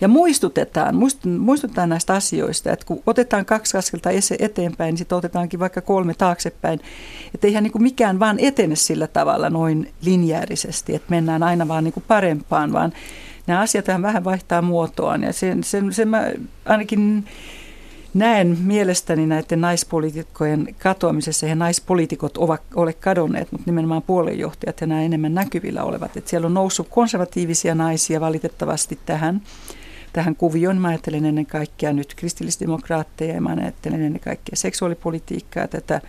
ja muistutetaan, muistutetaan näistä asioista, että kun otetaan kaksi askelta eteenpäin, niin sitten otetaankin vaikka kolme taaksepäin. Että eihän niin kuin mikään vaan etene sillä tavalla noin linjäärisesti, että mennään aina vaan niin kuin parempaan, vaan nämä asiat vähän vaihtaa muotoaan. Ja sen, sen, sen mä ainakin näen mielestäni näiden naispoliitikkojen katoamisessa, ja naispoliitikot ovat ole kadonneet, mutta nimenomaan puoluejohtajat ja nämä enemmän näkyvillä olevat. Että siellä on noussut konservatiivisia naisia valitettavasti tähän tähän kuvioon. Mä ajattelen ennen kaikkea nyt kristillisdemokraatteja ja mä ajattelen ennen kaikkea seksuaalipolitiikkaa, tätä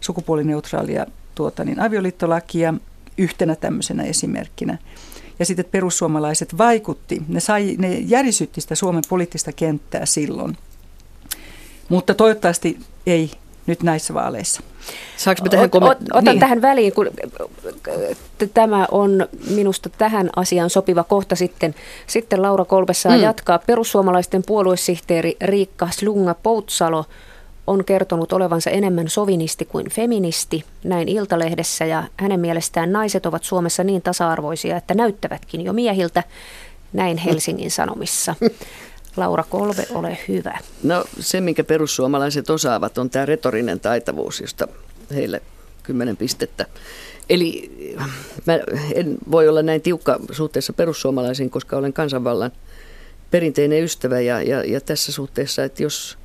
sukupuolineutraalia tuota, niin avioliittolakia yhtenä tämmöisenä esimerkkinä. Ja sitten perussuomalaiset vaikutti, ne, sai, ne järisytti sitä Suomen poliittista kenttää silloin. Mutta toivottavasti ei nyt näissä vaaleissa. Saanko mä tähän komment- Otan niin. tähän väliin, kun tämä on minusta tähän asiaan sopiva kohta sitten. Sitten Laura Kolbessa mm. jatkaa. Perussuomalaisten puoluesihteeri Riikka Slunga Poutsalo on kertonut olevansa enemmän sovinisti kuin feministi, näin Iltalehdessä, ja hänen mielestään naiset ovat Suomessa niin tasa-arvoisia, että näyttävätkin jo miehiltä, näin Helsingin Sanomissa. Laura Kolve, ole hyvä. No se, minkä perussuomalaiset osaavat, on tämä retorinen taitavuus, josta heille kymmenen pistettä. Eli mä en voi olla näin tiukka suhteessa perussuomalaisiin, koska olen kansanvallan perinteinen ystävä ja, ja, ja tässä suhteessa, että jos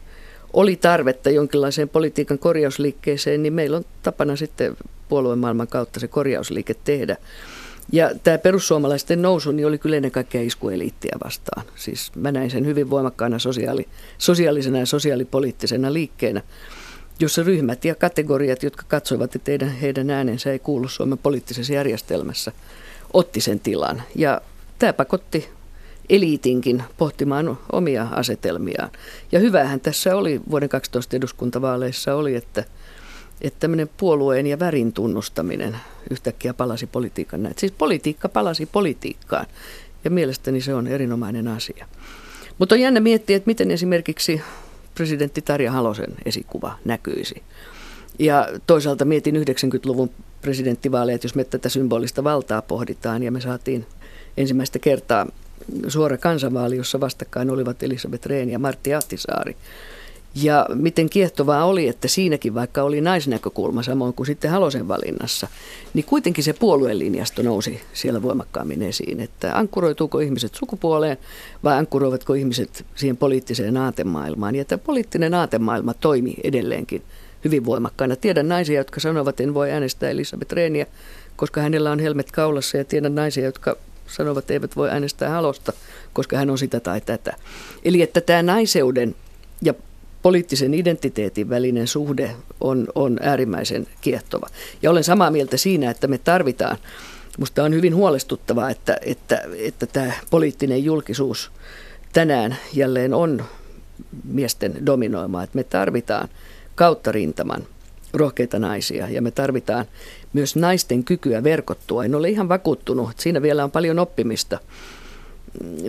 oli tarvetta jonkinlaiseen politiikan korjausliikkeeseen, niin meillä on tapana sitten puoluemaailman kautta se korjausliike tehdä. Ja tämä perussuomalaisten nousu niin oli kyllä ennen kaikkea iskueliittiä vastaan. Siis mä näin sen hyvin voimakkaana sosiaali, sosiaalisena ja sosiaalipoliittisena liikkeenä, jossa ryhmät ja kategoriat, jotka katsoivat, että heidän, heidän äänensä ei kuulu Suomen poliittisessa järjestelmässä, otti sen tilan. Ja tämä pakotti eliitinkin pohtimaan omia asetelmiaan. Ja hyvähän tässä oli vuoden 12 eduskuntavaaleissa oli, että, että tämmöinen puolueen ja värin tunnustaminen yhtäkkiä palasi politiikan näin. Siis politiikka palasi politiikkaan ja mielestäni se on erinomainen asia. Mutta on jännä miettiä, että miten esimerkiksi presidentti Tarja Halosen esikuva näkyisi. Ja toisaalta mietin 90-luvun presidenttivaaleja, että jos me tätä symbolista valtaa pohditaan ja me saatiin ensimmäistä kertaa suora kansanvaali, jossa vastakkain olivat Elisabeth Rehn ja Martti Ahtisaari. Ja miten kiehtovaa oli, että siinäkin vaikka oli naisnäkökulma samoin kuin sitten Halosen valinnassa, niin kuitenkin se puoluelinjasto nousi siellä voimakkaammin esiin, että ankkuroituuko ihmiset sukupuoleen vai ankkuroivatko ihmiset siihen poliittiseen aatemaailmaan. Ja tämä poliittinen aatemaailma toimi edelleenkin hyvin voimakkaana. Tiedän naisia, jotka sanovat, että en voi äänestää Elisabeth Rehniä, koska hänellä on helmet kaulassa ja tiedän naisia, jotka sanovat, että eivät voi äänestää halosta, koska hän on sitä tai tätä. Eli että tämä naiseuden ja poliittisen identiteetin välinen suhde on, on äärimmäisen kiehtova. Ja olen samaa mieltä siinä, että me tarvitaan, minusta on hyvin huolestuttavaa, että, että, että tämä poliittinen julkisuus tänään jälleen on miesten dominoimaa, että me tarvitaan kautta rintaman rohkeita naisia ja me tarvitaan myös naisten kykyä verkottua. En ole ihan vakuuttunut, että siinä vielä on paljon oppimista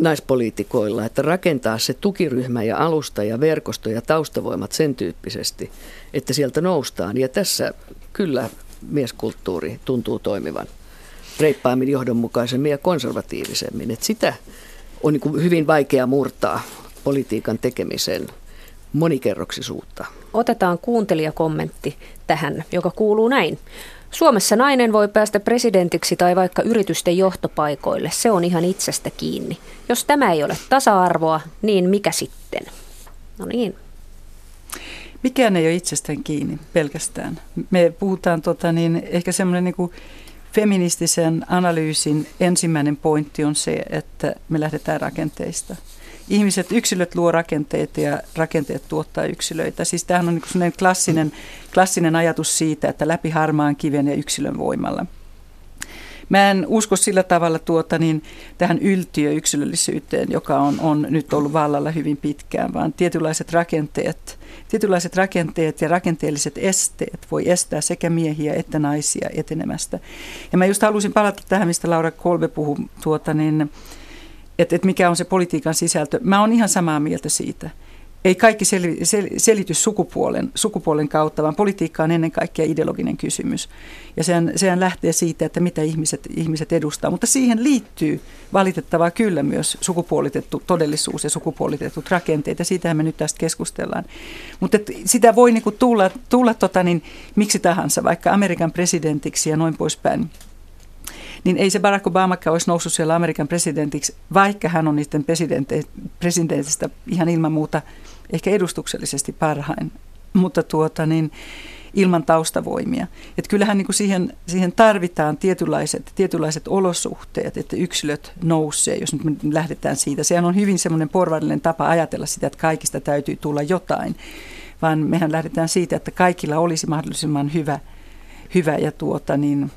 naispoliitikoilla, että rakentaa se tukiryhmä ja alusta ja verkosto ja taustavoimat sen tyyppisesti, että sieltä noustaan. Ja tässä kyllä mieskulttuuri tuntuu toimivan reippaammin, johdonmukaisemmin ja konservatiivisemmin. Että sitä on niin hyvin vaikea murtaa politiikan tekemisen monikerroksisuutta. Otetaan kuuntelijakommentti tähän, joka kuuluu näin. Suomessa nainen voi päästä presidentiksi tai vaikka yritysten johtopaikoille. Se on ihan itsestä kiinni. Jos tämä ei ole tasa-arvoa, niin mikä sitten? No niin. Mikään ei ole itsestään kiinni pelkästään. Me puhutaan tota, niin, ehkä semmoinen niin feministisen analyysin ensimmäinen pointti on se, että me lähdetään rakenteista ihmiset, yksilöt luo rakenteita ja rakenteet tuottaa yksilöitä. Siis tämähän on niin klassinen, klassinen ajatus siitä, että läpi harmaan kiven ja yksilön voimalla. Mä en usko sillä tavalla tuota, niin tähän yltiöyksilöllisyyteen, joka on, on nyt ollut vallalla hyvin pitkään, vaan tietynlaiset rakenteet, tietynlaiset rakenteet ja rakenteelliset esteet voi estää sekä miehiä että naisia etenemästä. Ja mä just halusin palata tähän, mistä Laura Kolbe puhui, tuota, niin, että, että mikä on se politiikan sisältö. Mä oon ihan samaa mieltä siitä. Ei kaikki sel, sel, selity sukupuolen, sukupuolen kautta, vaan politiikka on ennen kaikkea ideologinen kysymys. Ja sehän, sehän lähtee siitä, että mitä ihmiset, ihmiset edustaa. Mutta siihen liittyy valitettavaa kyllä myös sukupuolitettu todellisuus ja sukupuolitetut rakenteet, ja siitähän me nyt tästä keskustellaan. Mutta sitä voi niinku tulla, tulla tota niin, miksi tahansa, vaikka Amerikan presidentiksi ja noin poispäin niin ei se Barack Obama olisi noussut siellä Amerikan presidentiksi, vaikka hän on niiden presidentistä ihan ilman muuta ehkä edustuksellisesti parhain. Mutta tuota niin, ilman taustavoimia. Et kyllähän niin kuin siihen, siihen tarvitaan tietynlaiset, tietynlaiset olosuhteet, että yksilöt nousee, jos nyt lähdetään siitä. Sehän on hyvin semmoinen porvarillinen tapa ajatella sitä, että kaikista täytyy tulla jotain, vaan mehän lähdetään siitä, että kaikilla olisi mahdollisimman hyvä, hyvä ja tuota niin,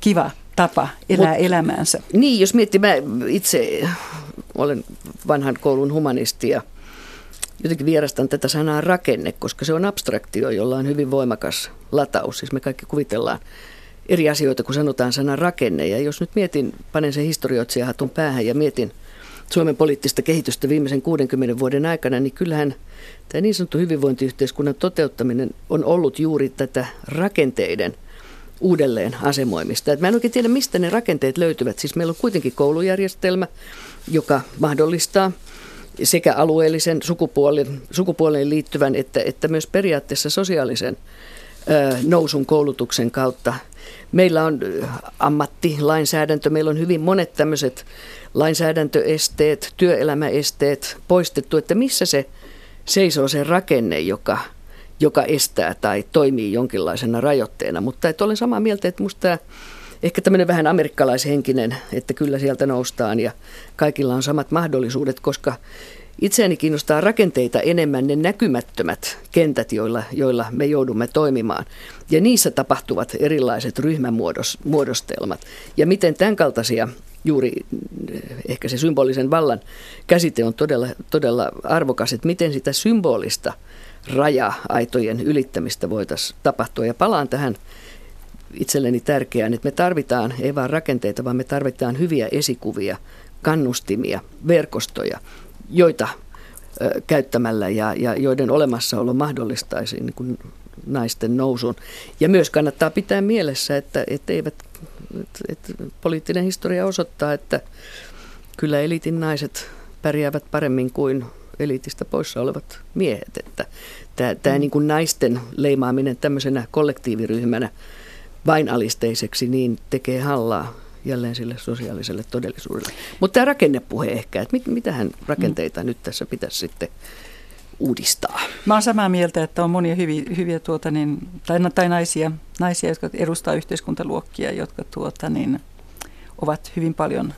kiva tapa elää Mut, elämäänsä. Niin, jos miettii, mä itse olen vanhan koulun humanisti ja jotenkin vierastan tätä sanaa rakenne, koska se on abstraktio, jolla on hyvin voimakas lataus. Siis me kaikki kuvitellaan eri asioita, kun sanotaan sana rakenne. Ja jos nyt mietin, panen sen historioitsijahatun päähän ja mietin Suomen poliittista kehitystä viimeisen 60 vuoden aikana, niin kyllähän tämä niin sanottu hyvinvointiyhteiskunnan toteuttaminen on ollut juuri tätä rakenteiden uudelleen asemoimista. Et mä en oikein tiedä, mistä ne rakenteet löytyvät. Siis meillä on kuitenkin koulujärjestelmä, joka mahdollistaa sekä alueellisen sukupuolen, sukupuoleen liittyvän että, että myös periaatteessa sosiaalisen ö, nousun koulutuksen kautta. Meillä on ammattilainsäädäntö, meillä on hyvin monet tämmöiset lainsäädäntöesteet, työelämäesteet poistettu, että missä se seisoo se rakenne, joka, joka estää tai toimii jonkinlaisena rajoitteena. Mutta että olen samaa mieltä, että minusta tämä ehkä tämmöinen vähän amerikkalaishenkinen, että kyllä sieltä noustaan ja kaikilla on samat mahdollisuudet, koska itseäni kiinnostaa rakenteita enemmän ne näkymättömät kentät, joilla, joilla me joudumme toimimaan. Ja niissä tapahtuvat erilaiset ryhmämuodostelmat. Ja miten tämän kaltaisia juuri ehkä se symbolisen vallan käsite on todella, todella arvokas, että miten sitä symbolista raja-aitojen ylittämistä voitaisiin tapahtua. Ja palaan tähän itselleni tärkeää, että me tarvitaan ei vain rakenteita, vaan me tarvitaan hyviä esikuvia, kannustimia, verkostoja, joita ö, käyttämällä ja, ja joiden olemassaolo mahdollistaisi niin kuin naisten nousun. Ja myös kannattaa pitää mielessä, että, että, eivät, että, että poliittinen historia osoittaa, että kyllä elitin naiset pärjäävät paremmin kuin elitistä poissa olevat miehet. Että tämä, tämä mm. niin kuin naisten leimaaminen tämmöisenä kollektiiviryhmänä vain alisteiseksi, niin tekee hallaa jälleen sille sosiaaliselle todellisuudelle. Mutta tämä rakennepuhe ehkä, että mit, mitähän rakenteita mm. nyt tässä pitäisi sitten uudistaa? Mä olen samaa mieltä, että on monia hyviä, hyviä tuota niin, tai, tai naisia, naisia, jotka edustaa yhteiskuntaluokkia, jotka tuota niin, ovat hyvin paljon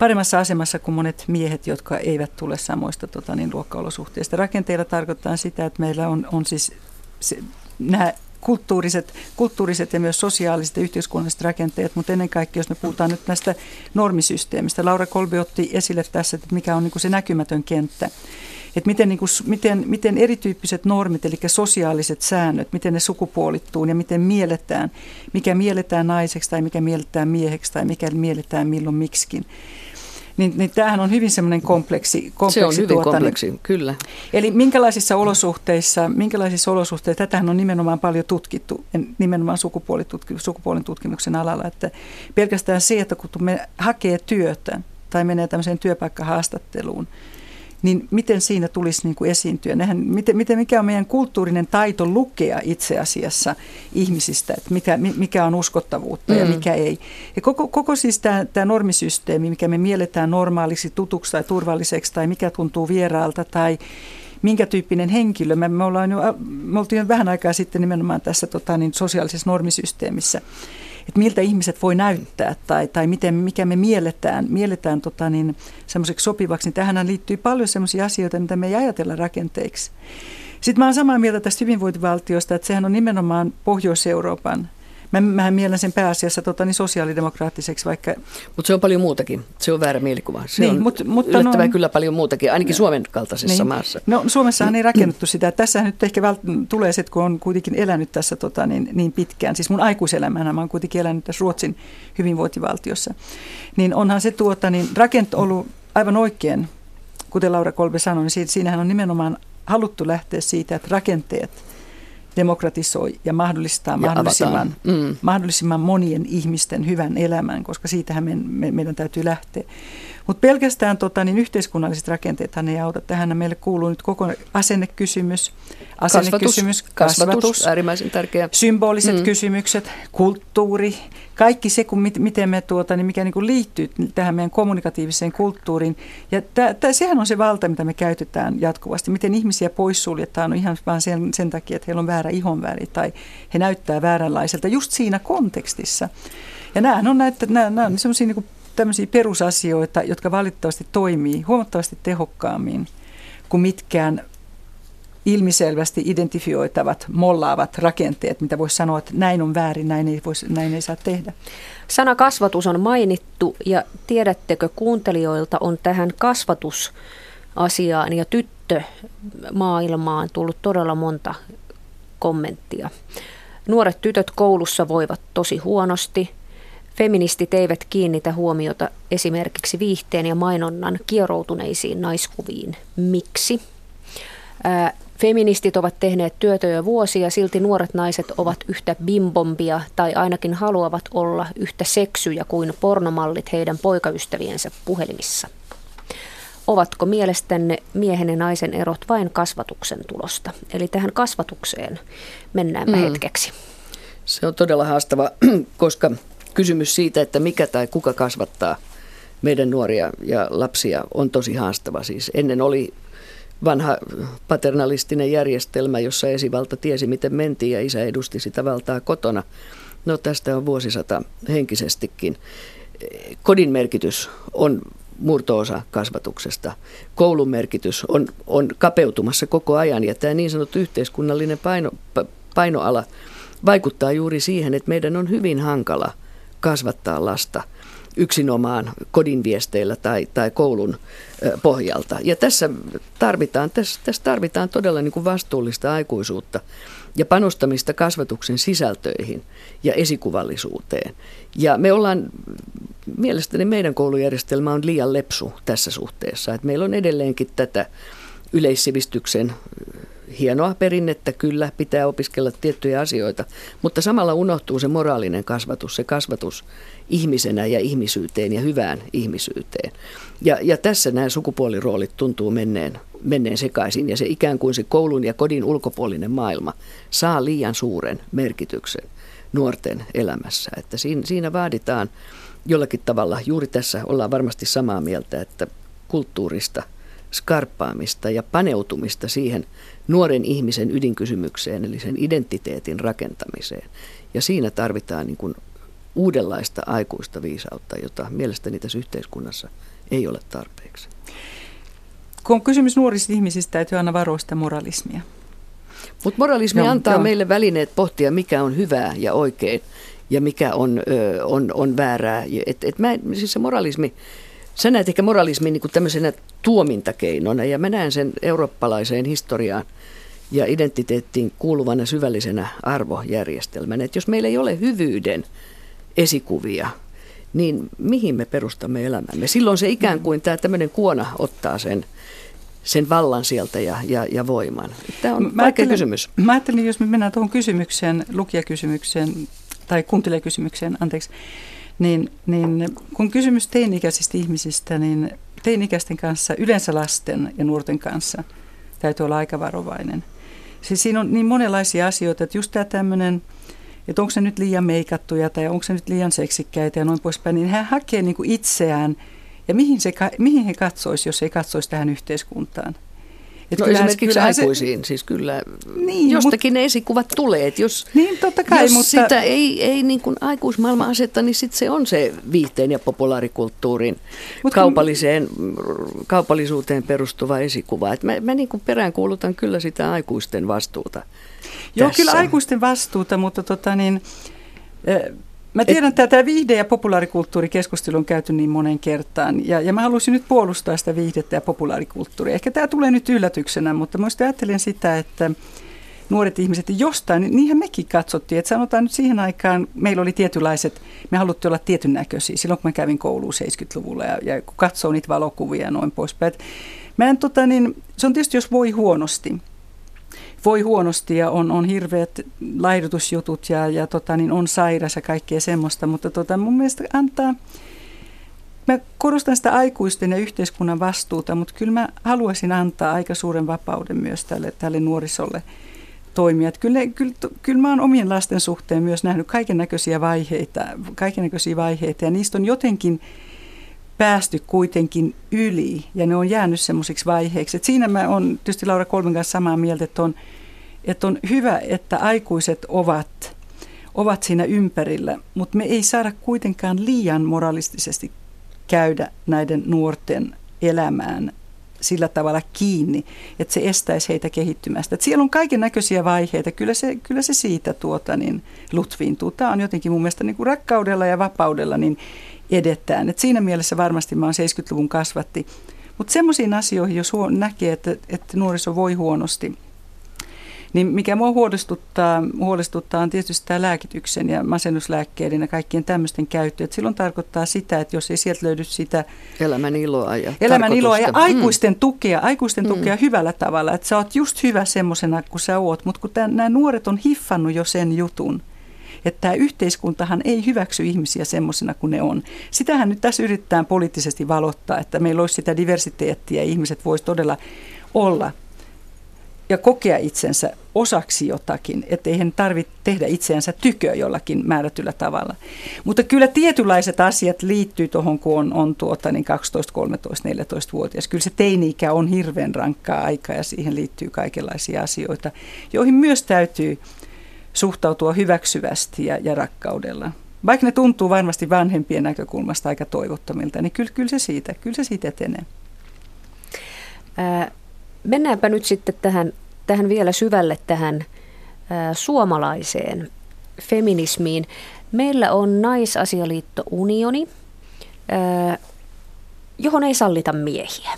paremmassa asemassa kuin monet miehet, jotka eivät tule samoista tota, niin, luokkaolosuhteista. Rakenteilla tarkoittaa sitä, että meillä on, on siis se, nämä kulttuuriset, kulttuuriset ja myös sosiaaliset ja yhteiskunnalliset rakenteet, mutta ennen kaikkea, jos me puhutaan nyt näistä normisysteemistä. Laura Kolbi otti esille tässä, että mikä on niin kuin se näkymätön kenttä. Että miten, niin kuin, miten, miten erityyppiset normit, eli sosiaaliset säännöt, miten ne sukupuolittuu ja miten mielletään, mikä mielletään naiseksi tai mikä mielletään mieheksi tai mikä mielletään milloin miksikin niin, niin tämähän on hyvin semmoinen kompleksi. kompleksi Se on hyvin tuota, kompleksi, niin, kyllä. Eli minkälaisissa olosuhteissa, minkälaisissa olosuhteissa, tätähän on nimenomaan paljon tutkittu, nimenomaan sukupuolen tutkimuksen alalla, että pelkästään se, että kun me hakee työtä tai menee tämmöiseen työpaikkahaastatteluun, niin miten siinä tulisi niin kuin esiintyä? Nehän, miten, miten, mikä on meidän kulttuurinen taito lukea itse asiassa ihmisistä, että mikä, mikä on uskottavuutta mm. ja mikä ei. Ja koko, koko siis tämä, tämä normisysteemi, mikä me mielletään normaaliksi, tutuksi tai turvalliseksi tai mikä tuntuu vieraalta tai minkä tyyppinen henkilö. Me, me, ollaan jo, me oltiin jo vähän aikaa sitten nimenomaan tässä tota, niin, sosiaalisessa normisysteemissä että miltä ihmiset voi näyttää tai, tai miten, mikä me mielletään, mielletään tota niin, semmoiseksi sopivaksi, niin tähän liittyy paljon semmoisia asioita, mitä me ei ajatella rakenteiksi. Sitten mä olen samaa mieltä tästä hyvinvointivaltiosta, että sehän on nimenomaan Pohjois-Euroopan Mä, mähän mielen sen pääasiassa tota, niin sosiaalidemokraattiseksi, vaikka... Mutta se on paljon muutakin. Se on väärä mielikuva. Se niin, on mut, mutta no, kyllä paljon muutakin, ainakin no, Suomen kaltaisessa niin. maassa. No Suomessahan ei rakennettu sitä. Tässä nyt ehkä vält- tulee se, kun on kuitenkin elänyt tässä tota, niin, niin pitkään, siis mun aikuiselämänä mä oon kuitenkin elänyt tässä Ruotsin hyvinvointivaltiossa, niin onhan se tuota, niin rakent ollut aivan oikein, kuten Laura Kolbe sanoi, niin siinähän on nimenomaan haluttu lähteä siitä, että rakenteet – demokratisoi ja mahdollistaa ja mahdollisimman, mm. mahdollisimman monien ihmisten hyvän elämän, koska siitähän me, me, meidän täytyy lähteä. Mutta pelkästään tota, niin yhteiskunnalliset rakenteethan ei auta. Tähän meille kuuluu nyt koko asennekysymys, asennekysymys kasvatus, kasvatus äärimmäisen tärkeä. symboliset mm. kysymykset, kulttuuri, kaikki se, kun mit, miten me tuota, niin mikä niin kuin liittyy tähän meidän kommunikatiiviseen kulttuuriin. Ja tää, tää, sehän on se valta, mitä me käytetään jatkuvasti. Miten ihmisiä poissuljetaan no ihan vain sen, sen takia, että heillä on väärä väärä ihonväri tai he näyttää vääränlaiselta just siinä kontekstissa. Ja nämä on, näitä, nämä, nämä on sellaisia niin tämmöisiä perusasioita, jotka valitettavasti toimii huomattavasti tehokkaammin kuin mitkään ilmiselvästi identifioitavat, mollaavat rakenteet, mitä voisi sanoa, että näin on väärin, näin ei, voisi, näin ei saa tehdä. Sana kasvatus on mainittu ja tiedättekö kuuntelijoilta on tähän kasvatusasiaan ja tyttömaailmaan tullut todella monta kommenttia. Nuoret tytöt koulussa voivat tosi huonosti. Feministit eivät kiinnitä huomiota esimerkiksi viihteen ja mainonnan kieroutuneisiin naiskuviin. Miksi? Feministit ovat tehneet työtä jo vuosia, silti nuoret naiset ovat yhtä bimbombia tai ainakin haluavat olla yhtä seksyjä kuin pornomallit heidän poikaystäviensä puhelimissa. Ovatko mielestänne miehen ja naisen erot vain kasvatuksen tulosta? Eli tähän kasvatukseen mennäänpä mm. hetkeksi. Se on todella haastava, koska kysymys siitä, että mikä tai kuka kasvattaa meidän nuoria ja lapsia on tosi haastava. Siis ennen oli vanha paternalistinen järjestelmä, jossa esivalta tiesi, miten mentiin ja isä edusti sitä valtaa kotona. No tästä on vuosisata henkisestikin. Kodin merkitys on murtoosa kasvatuksesta. Koulun merkitys on, on kapeutumassa koko ajan ja tämä niin sanottu yhteiskunnallinen paino, painoala vaikuttaa juuri siihen, että meidän on hyvin hankala kasvattaa lasta – yksinomaan kodin viesteillä tai, tai koulun pohjalta. Ja tässä tarvitaan, tässä, tässä tarvitaan todella niin kuin vastuullista aikuisuutta ja panostamista kasvatuksen sisältöihin ja esikuvallisuuteen. Ja me ollaan, mielestäni meidän koulujärjestelmä on liian lepsu tässä suhteessa, että meillä on edelleenkin tätä yleissivistyksen hienoa perinnettä, kyllä, pitää opiskella tiettyjä asioita, mutta samalla unohtuu se moraalinen kasvatus, se kasvatus ihmisenä ja ihmisyyteen ja hyvään ihmisyyteen. Ja, ja tässä nämä sukupuoliroolit tuntuu menneen, menneen sekaisin ja se ikään kuin se koulun ja kodin ulkopuolinen maailma saa liian suuren merkityksen nuorten elämässä. Että siinä, siinä vaaditaan jollakin tavalla, juuri tässä ollaan varmasti samaa mieltä, että kulttuurista skarppaamista ja paneutumista siihen nuoren ihmisen ydinkysymykseen, eli sen identiteetin rakentamiseen. Ja siinä tarvitaan niin kuin uudenlaista aikuista viisautta, jota mielestäni tässä yhteiskunnassa ei ole tarpeeksi. Kun on kysymys nuorista ihmisistä, täytyy aina varoa sitä moralismia. Mutta moralismi joo, antaa joo. meille välineet pohtia, mikä on hyvää ja oikein ja mikä on, ö, on, on väärää. Et, et mä, siis se moralismi, sä näet ehkä moralismin niin kuin tämmöisenä tuomintakeinona ja mä näen sen eurooppalaiseen historiaan ja identiteettiin kuuluvana syvällisenä arvojärjestelmänä. Että jos meillä ei ole hyvyyden esikuvia, niin mihin me perustamme elämämme? Silloin se ikään kuin tämä tämmöinen kuona ottaa sen, sen vallan sieltä ja, ja, ja voiman. Tämä on mä vaikea kysymys. Mä ajattelin, jos me mennään tuohon kysymykseen, lukijakysymykseen tai kuuntelijakysymykseen, anteeksi, niin, niin kun kysymys teini-ikäisistä ihmisistä, niin teini-ikäisten kanssa, yleensä lasten ja nuorten kanssa, täytyy olla aika varovainen. Siis siinä on niin monenlaisia asioita, että just tämä tämmöinen – että onko se nyt liian meikattuja tai onko se nyt liian seksikkäitä ja noin poispäin, niin hän hakee niin kuin itseään ja mihin, se, mihin he katsoisi, jos ei katsoisi tähän yhteiskuntaan. Että no esimerkiksi se, aikuisiin, se, siis kyllä niin, jostakin mut, ne esikuvat tulee. Että jos niin, totta kai, jos mutta, sitä ei, ei niin kuin aikuismaailma asetta, niin sitten se on se viihteen ja populaarikulttuurin mut kaupalliseen, kun, kaupallisuuteen perustuva esikuva. Et mä mä niin kuin peräänkuulutan kyllä sitä aikuisten vastuuta Joo, tässä. kyllä aikuisten vastuuta, mutta tota niin, Mä tiedän, että tämä viihde- ja populaarikulttuurikeskustelu on käyty niin monen kertaan, ja, ja mä haluaisin nyt puolustaa sitä viihdettä ja populaarikulttuuria. Ehkä tämä tulee nyt yllätyksenä, mutta mä ajattelen sitä, että nuoret ihmiset jostain, niin niinhän mekin katsottiin, että sanotaan nyt siihen aikaan, meillä oli tietynlaiset, me haluttiin olla tietyn näköisiä, silloin kun mä kävin kouluun 70-luvulla, ja, ja kun katsoo niitä valokuvia ja noin poispäin. Mä en, tota, niin, se on tietysti, jos voi huonosti, voi huonosti ja on, on hirveät laihdutusjutut ja, ja tota, niin on sairas ja kaikkea semmoista, mutta tota, mun mielestä antaa, mä korostan sitä aikuisten ja yhteiskunnan vastuuta, mutta kyllä mä haluaisin antaa aika suuren vapauden myös tälle, tälle nuorisolle toimia. Kyllä, kyllä, kyllä mä oon omien lasten suhteen myös nähnyt kaiken näköisiä vaiheita, kaiken näköisiä vaiheita ja niistä on jotenkin päästy kuitenkin yli ja ne on jäänyt semmoisiksi vaiheiksi. Et siinä mä oon tietysti Laura Kolmen kanssa samaa mieltä, että on että on hyvä, että aikuiset ovat, ovat siinä ympärillä, mutta me ei saada kuitenkaan liian moralistisesti käydä näiden nuorten elämään sillä tavalla kiinni, että se estäisi heitä kehittymästä. Et siellä on kaiken näköisiä vaiheita. Kyllä se, kyllä se siitä tuota, niin lutviintuu. Tämä on jotenkin mun mielestä niin kuin rakkaudella ja vapaudella niin edetään. Et siinä mielessä varmasti mä oon 70-luvun kasvatti. Mutta semmoisiin asioihin, jos huo, näkee, että, että nuoriso voi huonosti – niin mikä mua huolestuttaa, huolestuttaa on tietysti tämä lääkityksen ja masennuslääkkeiden ja kaikkien tämmöisten käyttö. Et silloin tarkoittaa sitä, että jos ei sieltä löydy sitä elämän iloa ja, elämän iloa ja aikuisten mm. tukea, aikuisten mm. tukea hyvällä tavalla, että sä oot just hyvä semmoisena kuin sä oot, mutta kun nämä nuoret on hiffannut jo sen jutun, että tämä yhteiskuntahan ei hyväksy ihmisiä semmoisena kuin ne on. Sitähän nyt tässä yritetään poliittisesti valottaa, että meillä olisi sitä diversiteettiä ja ihmiset voisivat todella olla ja kokea itsensä osaksi jotakin, ettei hän tarvitse tehdä itseänsä tykö jollakin määrätyllä tavalla. Mutta kyllä tietynlaiset asiat liittyy tuohon, kun on, on tuota, niin 12, 13, 14-vuotias. Kyllä se teini-ikä on hirveän rankkaa aikaa ja siihen liittyy kaikenlaisia asioita, joihin myös täytyy suhtautua hyväksyvästi ja, ja rakkaudella. Vaikka ne tuntuu varmasti vanhempien näkökulmasta aika toivottomilta, niin kyllä, kyllä, se, siitä, kyllä se siitä etenee. Ää, mennäänpä nyt sitten tähän, tähän vielä syvälle tähän ää, suomalaiseen feminismiin. Meillä on naisasialiitto Unioni, ää, johon ei sallita miehiä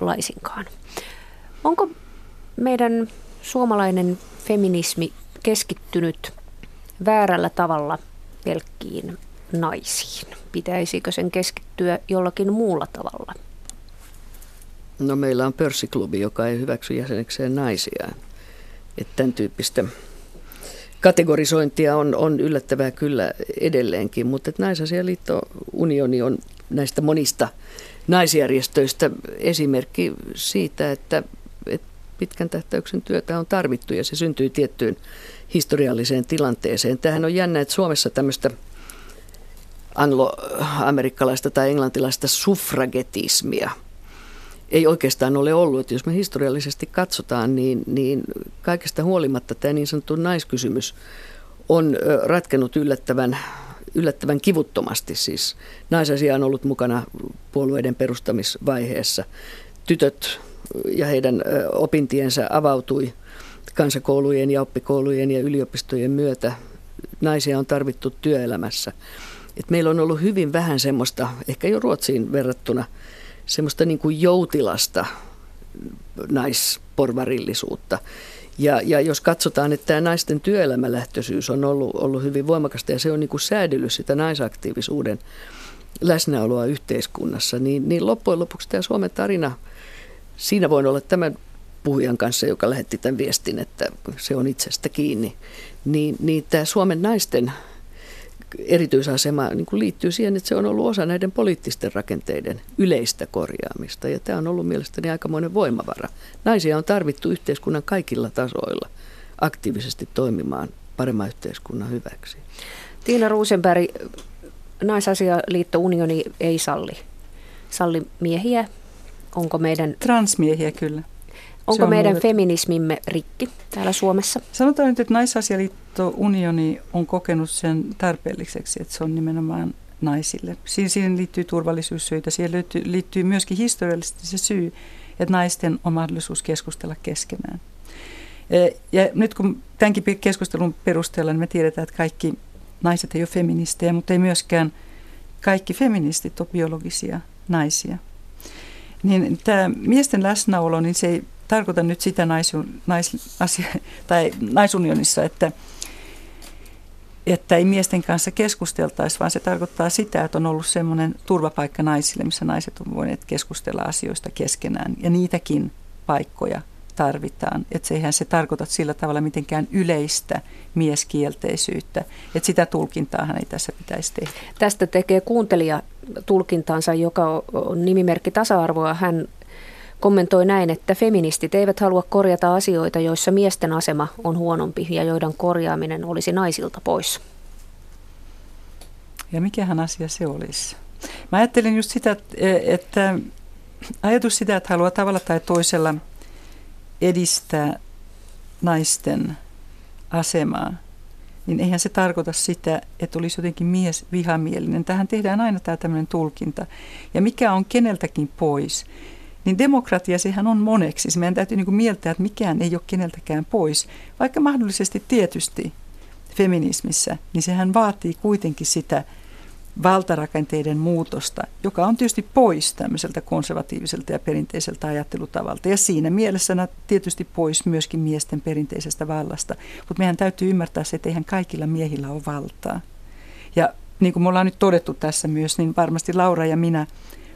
laisinkaan. Onko meidän suomalainen feminismi keskittynyt väärällä tavalla pelkkiin naisiin? Pitäisikö sen keskittyä jollakin muulla tavalla? No meillä on pörssiklubi, joka ei hyväksy jäsenekseen naisia. Että tämän tyyppistä kategorisointia on, on yllättävää kyllä edelleenkin, mutta Naisasialiitto Unioni on näistä monista naisjärjestöistä esimerkki siitä, että, että pitkän tähtäyksen työtä on tarvittu ja se syntyy tiettyyn historialliseen tilanteeseen. Tähän on jännä, että Suomessa tämmöistä anglo-amerikkalaista tai englantilaista suffragetismia – ei oikeastaan ole ollut. Että jos me historiallisesti katsotaan, niin, niin kaikesta huolimatta tämä niin sanottu naiskysymys on ratkennut yllättävän, yllättävän kivuttomasti. Siis naisasia on ollut mukana puolueiden perustamisvaiheessa. Tytöt ja heidän opintiensa avautui kansakoulujen ja oppikoulujen ja yliopistojen myötä. Naisia on tarvittu työelämässä. Et meillä on ollut hyvin vähän semmoista, ehkä jo Ruotsiin verrattuna – semmoista niin kuin joutilasta naisporvarillisuutta. Ja, ja jos katsotaan, että tämä naisten työelämälähtöisyys on ollut, ollut hyvin voimakasta ja se on niin kuin säädellyt sitä naisaktiivisuuden läsnäoloa yhteiskunnassa, niin, niin loppujen lopuksi tämä Suomen tarina, siinä voin olla tämän puhujan kanssa, joka lähetti tämän viestin, että se on itsestä kiinni, niin, niin tämä Suomen naisten erityisasema niin kuin liittyy siihen, että se on ollut osa näiden poliittisten rakenteiden yleistä korjaamista. Ja tämä on ollut mielestäni aikamoinen voimavara. Naisia on tarvittu yhteiskunnan kaikilla tasoilla aktiivisesti toimimaan paremman yhteiskunnan hyväksi. Tiina Ruusenberg, Naisasialiitto Unioni ei salli, salli miehiä. Onko meidän... Transmiehiä kyllä. Onko on meidän ollut... feminismimme rikki täällä Suomessa? Sanotaan nyt, että Naisasialiitto Unioni on kokenut sen tarpeelliseksi, että se on nimenomaan naisille. Siihen liittyy turvallisuussyitä, siihen liittyy, liittyy myöskin historiallisesti se syy, että naisten on mahdollisuus keskustella keskenään. E, ja nyt kun tämänkin keskustelun perusteella niin me tiedetään, että kaikki naiset ei ole feministejä, mutta ei myöskään kaikki feministit ole biologisia naisia. Niin tämä miesten läsnäolo, niin se ei tarkoita nyt sitä naisun, nais, asia, tai naisunionissa, että, että ei miesten kanssa keskusteltaisi, vaan se tarkoittaa sitä, että on ollut semmoinen turvapaikka naisille, missä naiset on voineet keskustella asioista keskenään. Ja niitäkin paikkoja tarvitaan. Että eihän se tarkoita sillä tavalla mitenkään yleistä mieskielteisyyttä. Että sitä tulkintaahan ei tässä pitäisi tehdä. Tästä tekee kuuntelija tulkintansa, joka on nimimerkki tasa-arvoa. Hän kommentoi näin, että feministit eivät halua korjata asioita, joissa miesten asema on huonompi ja joiden korjaaminen olisi naisilta pois. Ja mikähän asia se olisi? Mä ajattelin just sitä, että ajatus sitä, että haluaa tavalla tai toisella edistää naisten asemaa, niin eihän se tarkoita sitä, että olisi jotenkin mies vihamielinen. Tähän tehdään aina tämä tämmöinen tulkinta. Ja mikä on keneltäkin pois, niin demokratia sehän on moneksi. Meidän täytyy niin mieltää, että mikään ei ole keneltäkään pois, vaikka mahdollisesti tietysti feminismissä, niin sehän vaatii kuitenkin sitä valtarakenteiden muutosta, joka on tietysti pois tämmöiseltä konservatiiviselta ja perinteiseltä ajattelutavalta. Ja siinä mielessä tietysti pois myöskin miesten perinteisestä vallasta. Mutta meidän täytyy ymmärtää se, että eihän kaikilla miehillä ole valtaa. Ja niin kuin me ollaan nyt todettu tässä myös, niin varmasti Laura ja minä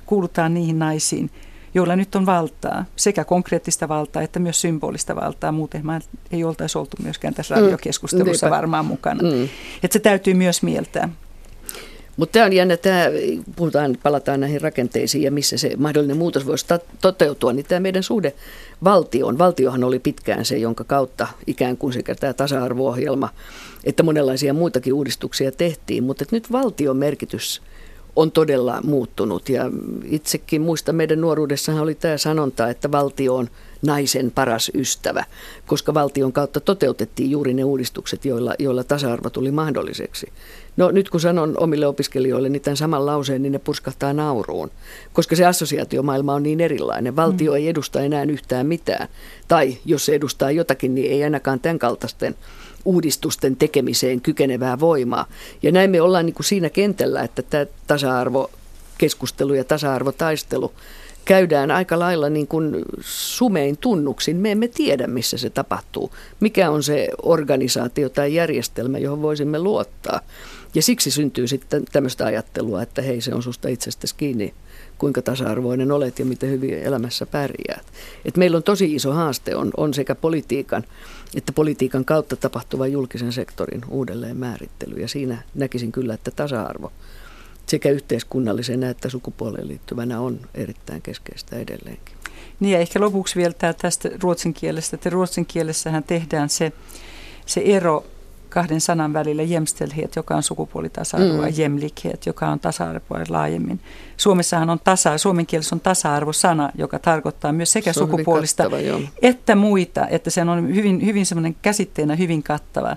kuulutaan niihin naisiin, joilla nyt on valtaa, sekä konkreettista valtaa että myös symbolista valtaa. Muuten ei oltaisi oltu myöskään tässä mm. radiokeskustelussa mm, varmaan mukana. Mm. Että se täytyy myös mieltää. Mutta tämä on jännä, tämä, puhutaan, palataan näihin rakenteisiin ja missä se mahdollinen muutos voisi ta- toteutua, niin tämä meidän suhde valtioon. Valtiohan oli pitkään se, jonka kautta ikään kuin sekä tämä tasa-arvo-ohjelma, että monenlaisia muitakin uudistuksia tehtiin, mutta nyt valtion merkitys on todella muuttunut. Ja itsekin muista meidän nuoruudessahan oli tämä sanonta, että valtio on naisen paras ystävä, koska valtion kautta toteutettiin juuri ne uudistukset, joilla, joilla tasa-arvo tuli mahdolliseksi. No nyt kun sanon omille opiskelijoille niin tämän saman lauseen, niin ne purskahtaa nauruun, koska se assosiaatiomaailma on niin erilainen. Valtio mm. ei edusta enää yhtään mitään. Tai jos se edustaa jotakin, niin ei ainakaan tämän kaltaisten uudistusten tekemiseen kykenevää voimaa. Ja näin me ollaan niin kuin siinä kentällä, että tämä tasa-arvo keskustelu ja tasa-arvotaistelu käydään aika lailla niin kuin sumein tunnuksin. Me emme tiedä, missä se tapahtuu. Mikä on se organisaatio tai järjestelmä, johon voisimme luottaa. Ja siksi syntyy sitten tämmöistä ajattelua, että hei, se on susta itsestäsi kiinni, kuinka tasa-arvoinen olet ja miten hyvin elämässä pärjäät. Et meillä on tosi iso haaste, on, on sekä politiikan että politiikan kautta tapahtuva julkisen sektorin uudelleen määrittely. Ja siinä näkisin kyllä, että tasa-arvo sekä yhteiskunnallisena että sukupuoleen liittyvänä on erittäin keskeistä edelleenkin. Niin ja ehkä lopuksi vielä tästä ruotsin kielestä, että ruotsin kielessähän tehdään se, se ero kahden sanan välillä jämställdhet, joka on sukupuolitasa-arvoa, mm. jämlikhet, joka on tasa-arvoa laajemmin. Suomessahan on tasa, suomen kielessä on tasa-arvosana, joka tarkoittaa myös sekä se sukupuolista kattava, että muita, että se on hyvin, hyvin semmoinen käsitteenä hyvin kattava.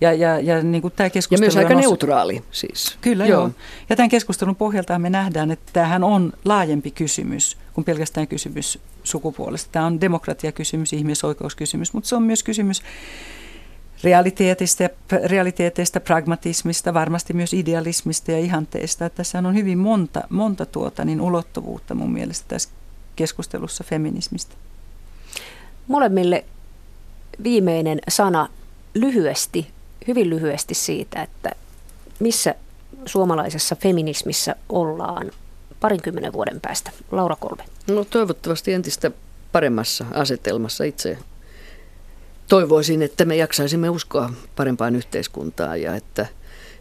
Ja, ja, ja, niin kuin tämä keskustelu ja myös aika on, neutraali siis. Kyllä joo. joo. Ja tämän keskustelun pohjalta me nähdään, että tämähän on laajempi kysymys kuin pelkästään kysymys sukupuolesta. Tämä on demokratiakysymys, ihmisoikeuskysymys, mutta se on myös kysymys realiteetista, realiteeteista, pragmatismista, varmasti myös idealismista ja ihanteista. Tässä on hyvin monta, monta tuota, niin ulottuvuutta mun mielestä tässä keskustelussa feminismistä. Molemmille viimeinen sana lyhyesti, hyvin lyhyesti siitä, että missä suomalaisessa feminismissä ollaan parinkymmenen vuoden päästä. Laura Kolbe. No toivottavasti entistä paremmassa asetelmassa itse toivoisin, että me jaksaisimme uskoa parempaan yhteiskuntaan ja että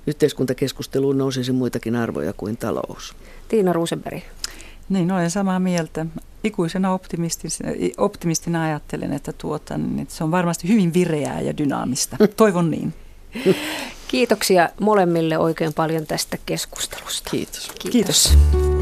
yhteiskuntakeskusteluun nousisi muitakin arvoja kuin talous. Tiina Ruusenberg. Niin, olen samaa mieltä. Ikuisena optimistina, optimistina ajattelen, että, tuota, niin, että se on varmasti hyvin vireää ja dynaamista. Toivon niin. Kiitoksia molemmille oikein paljon tästä keskustelusta. Kiitos. Kiitos. Kiitos.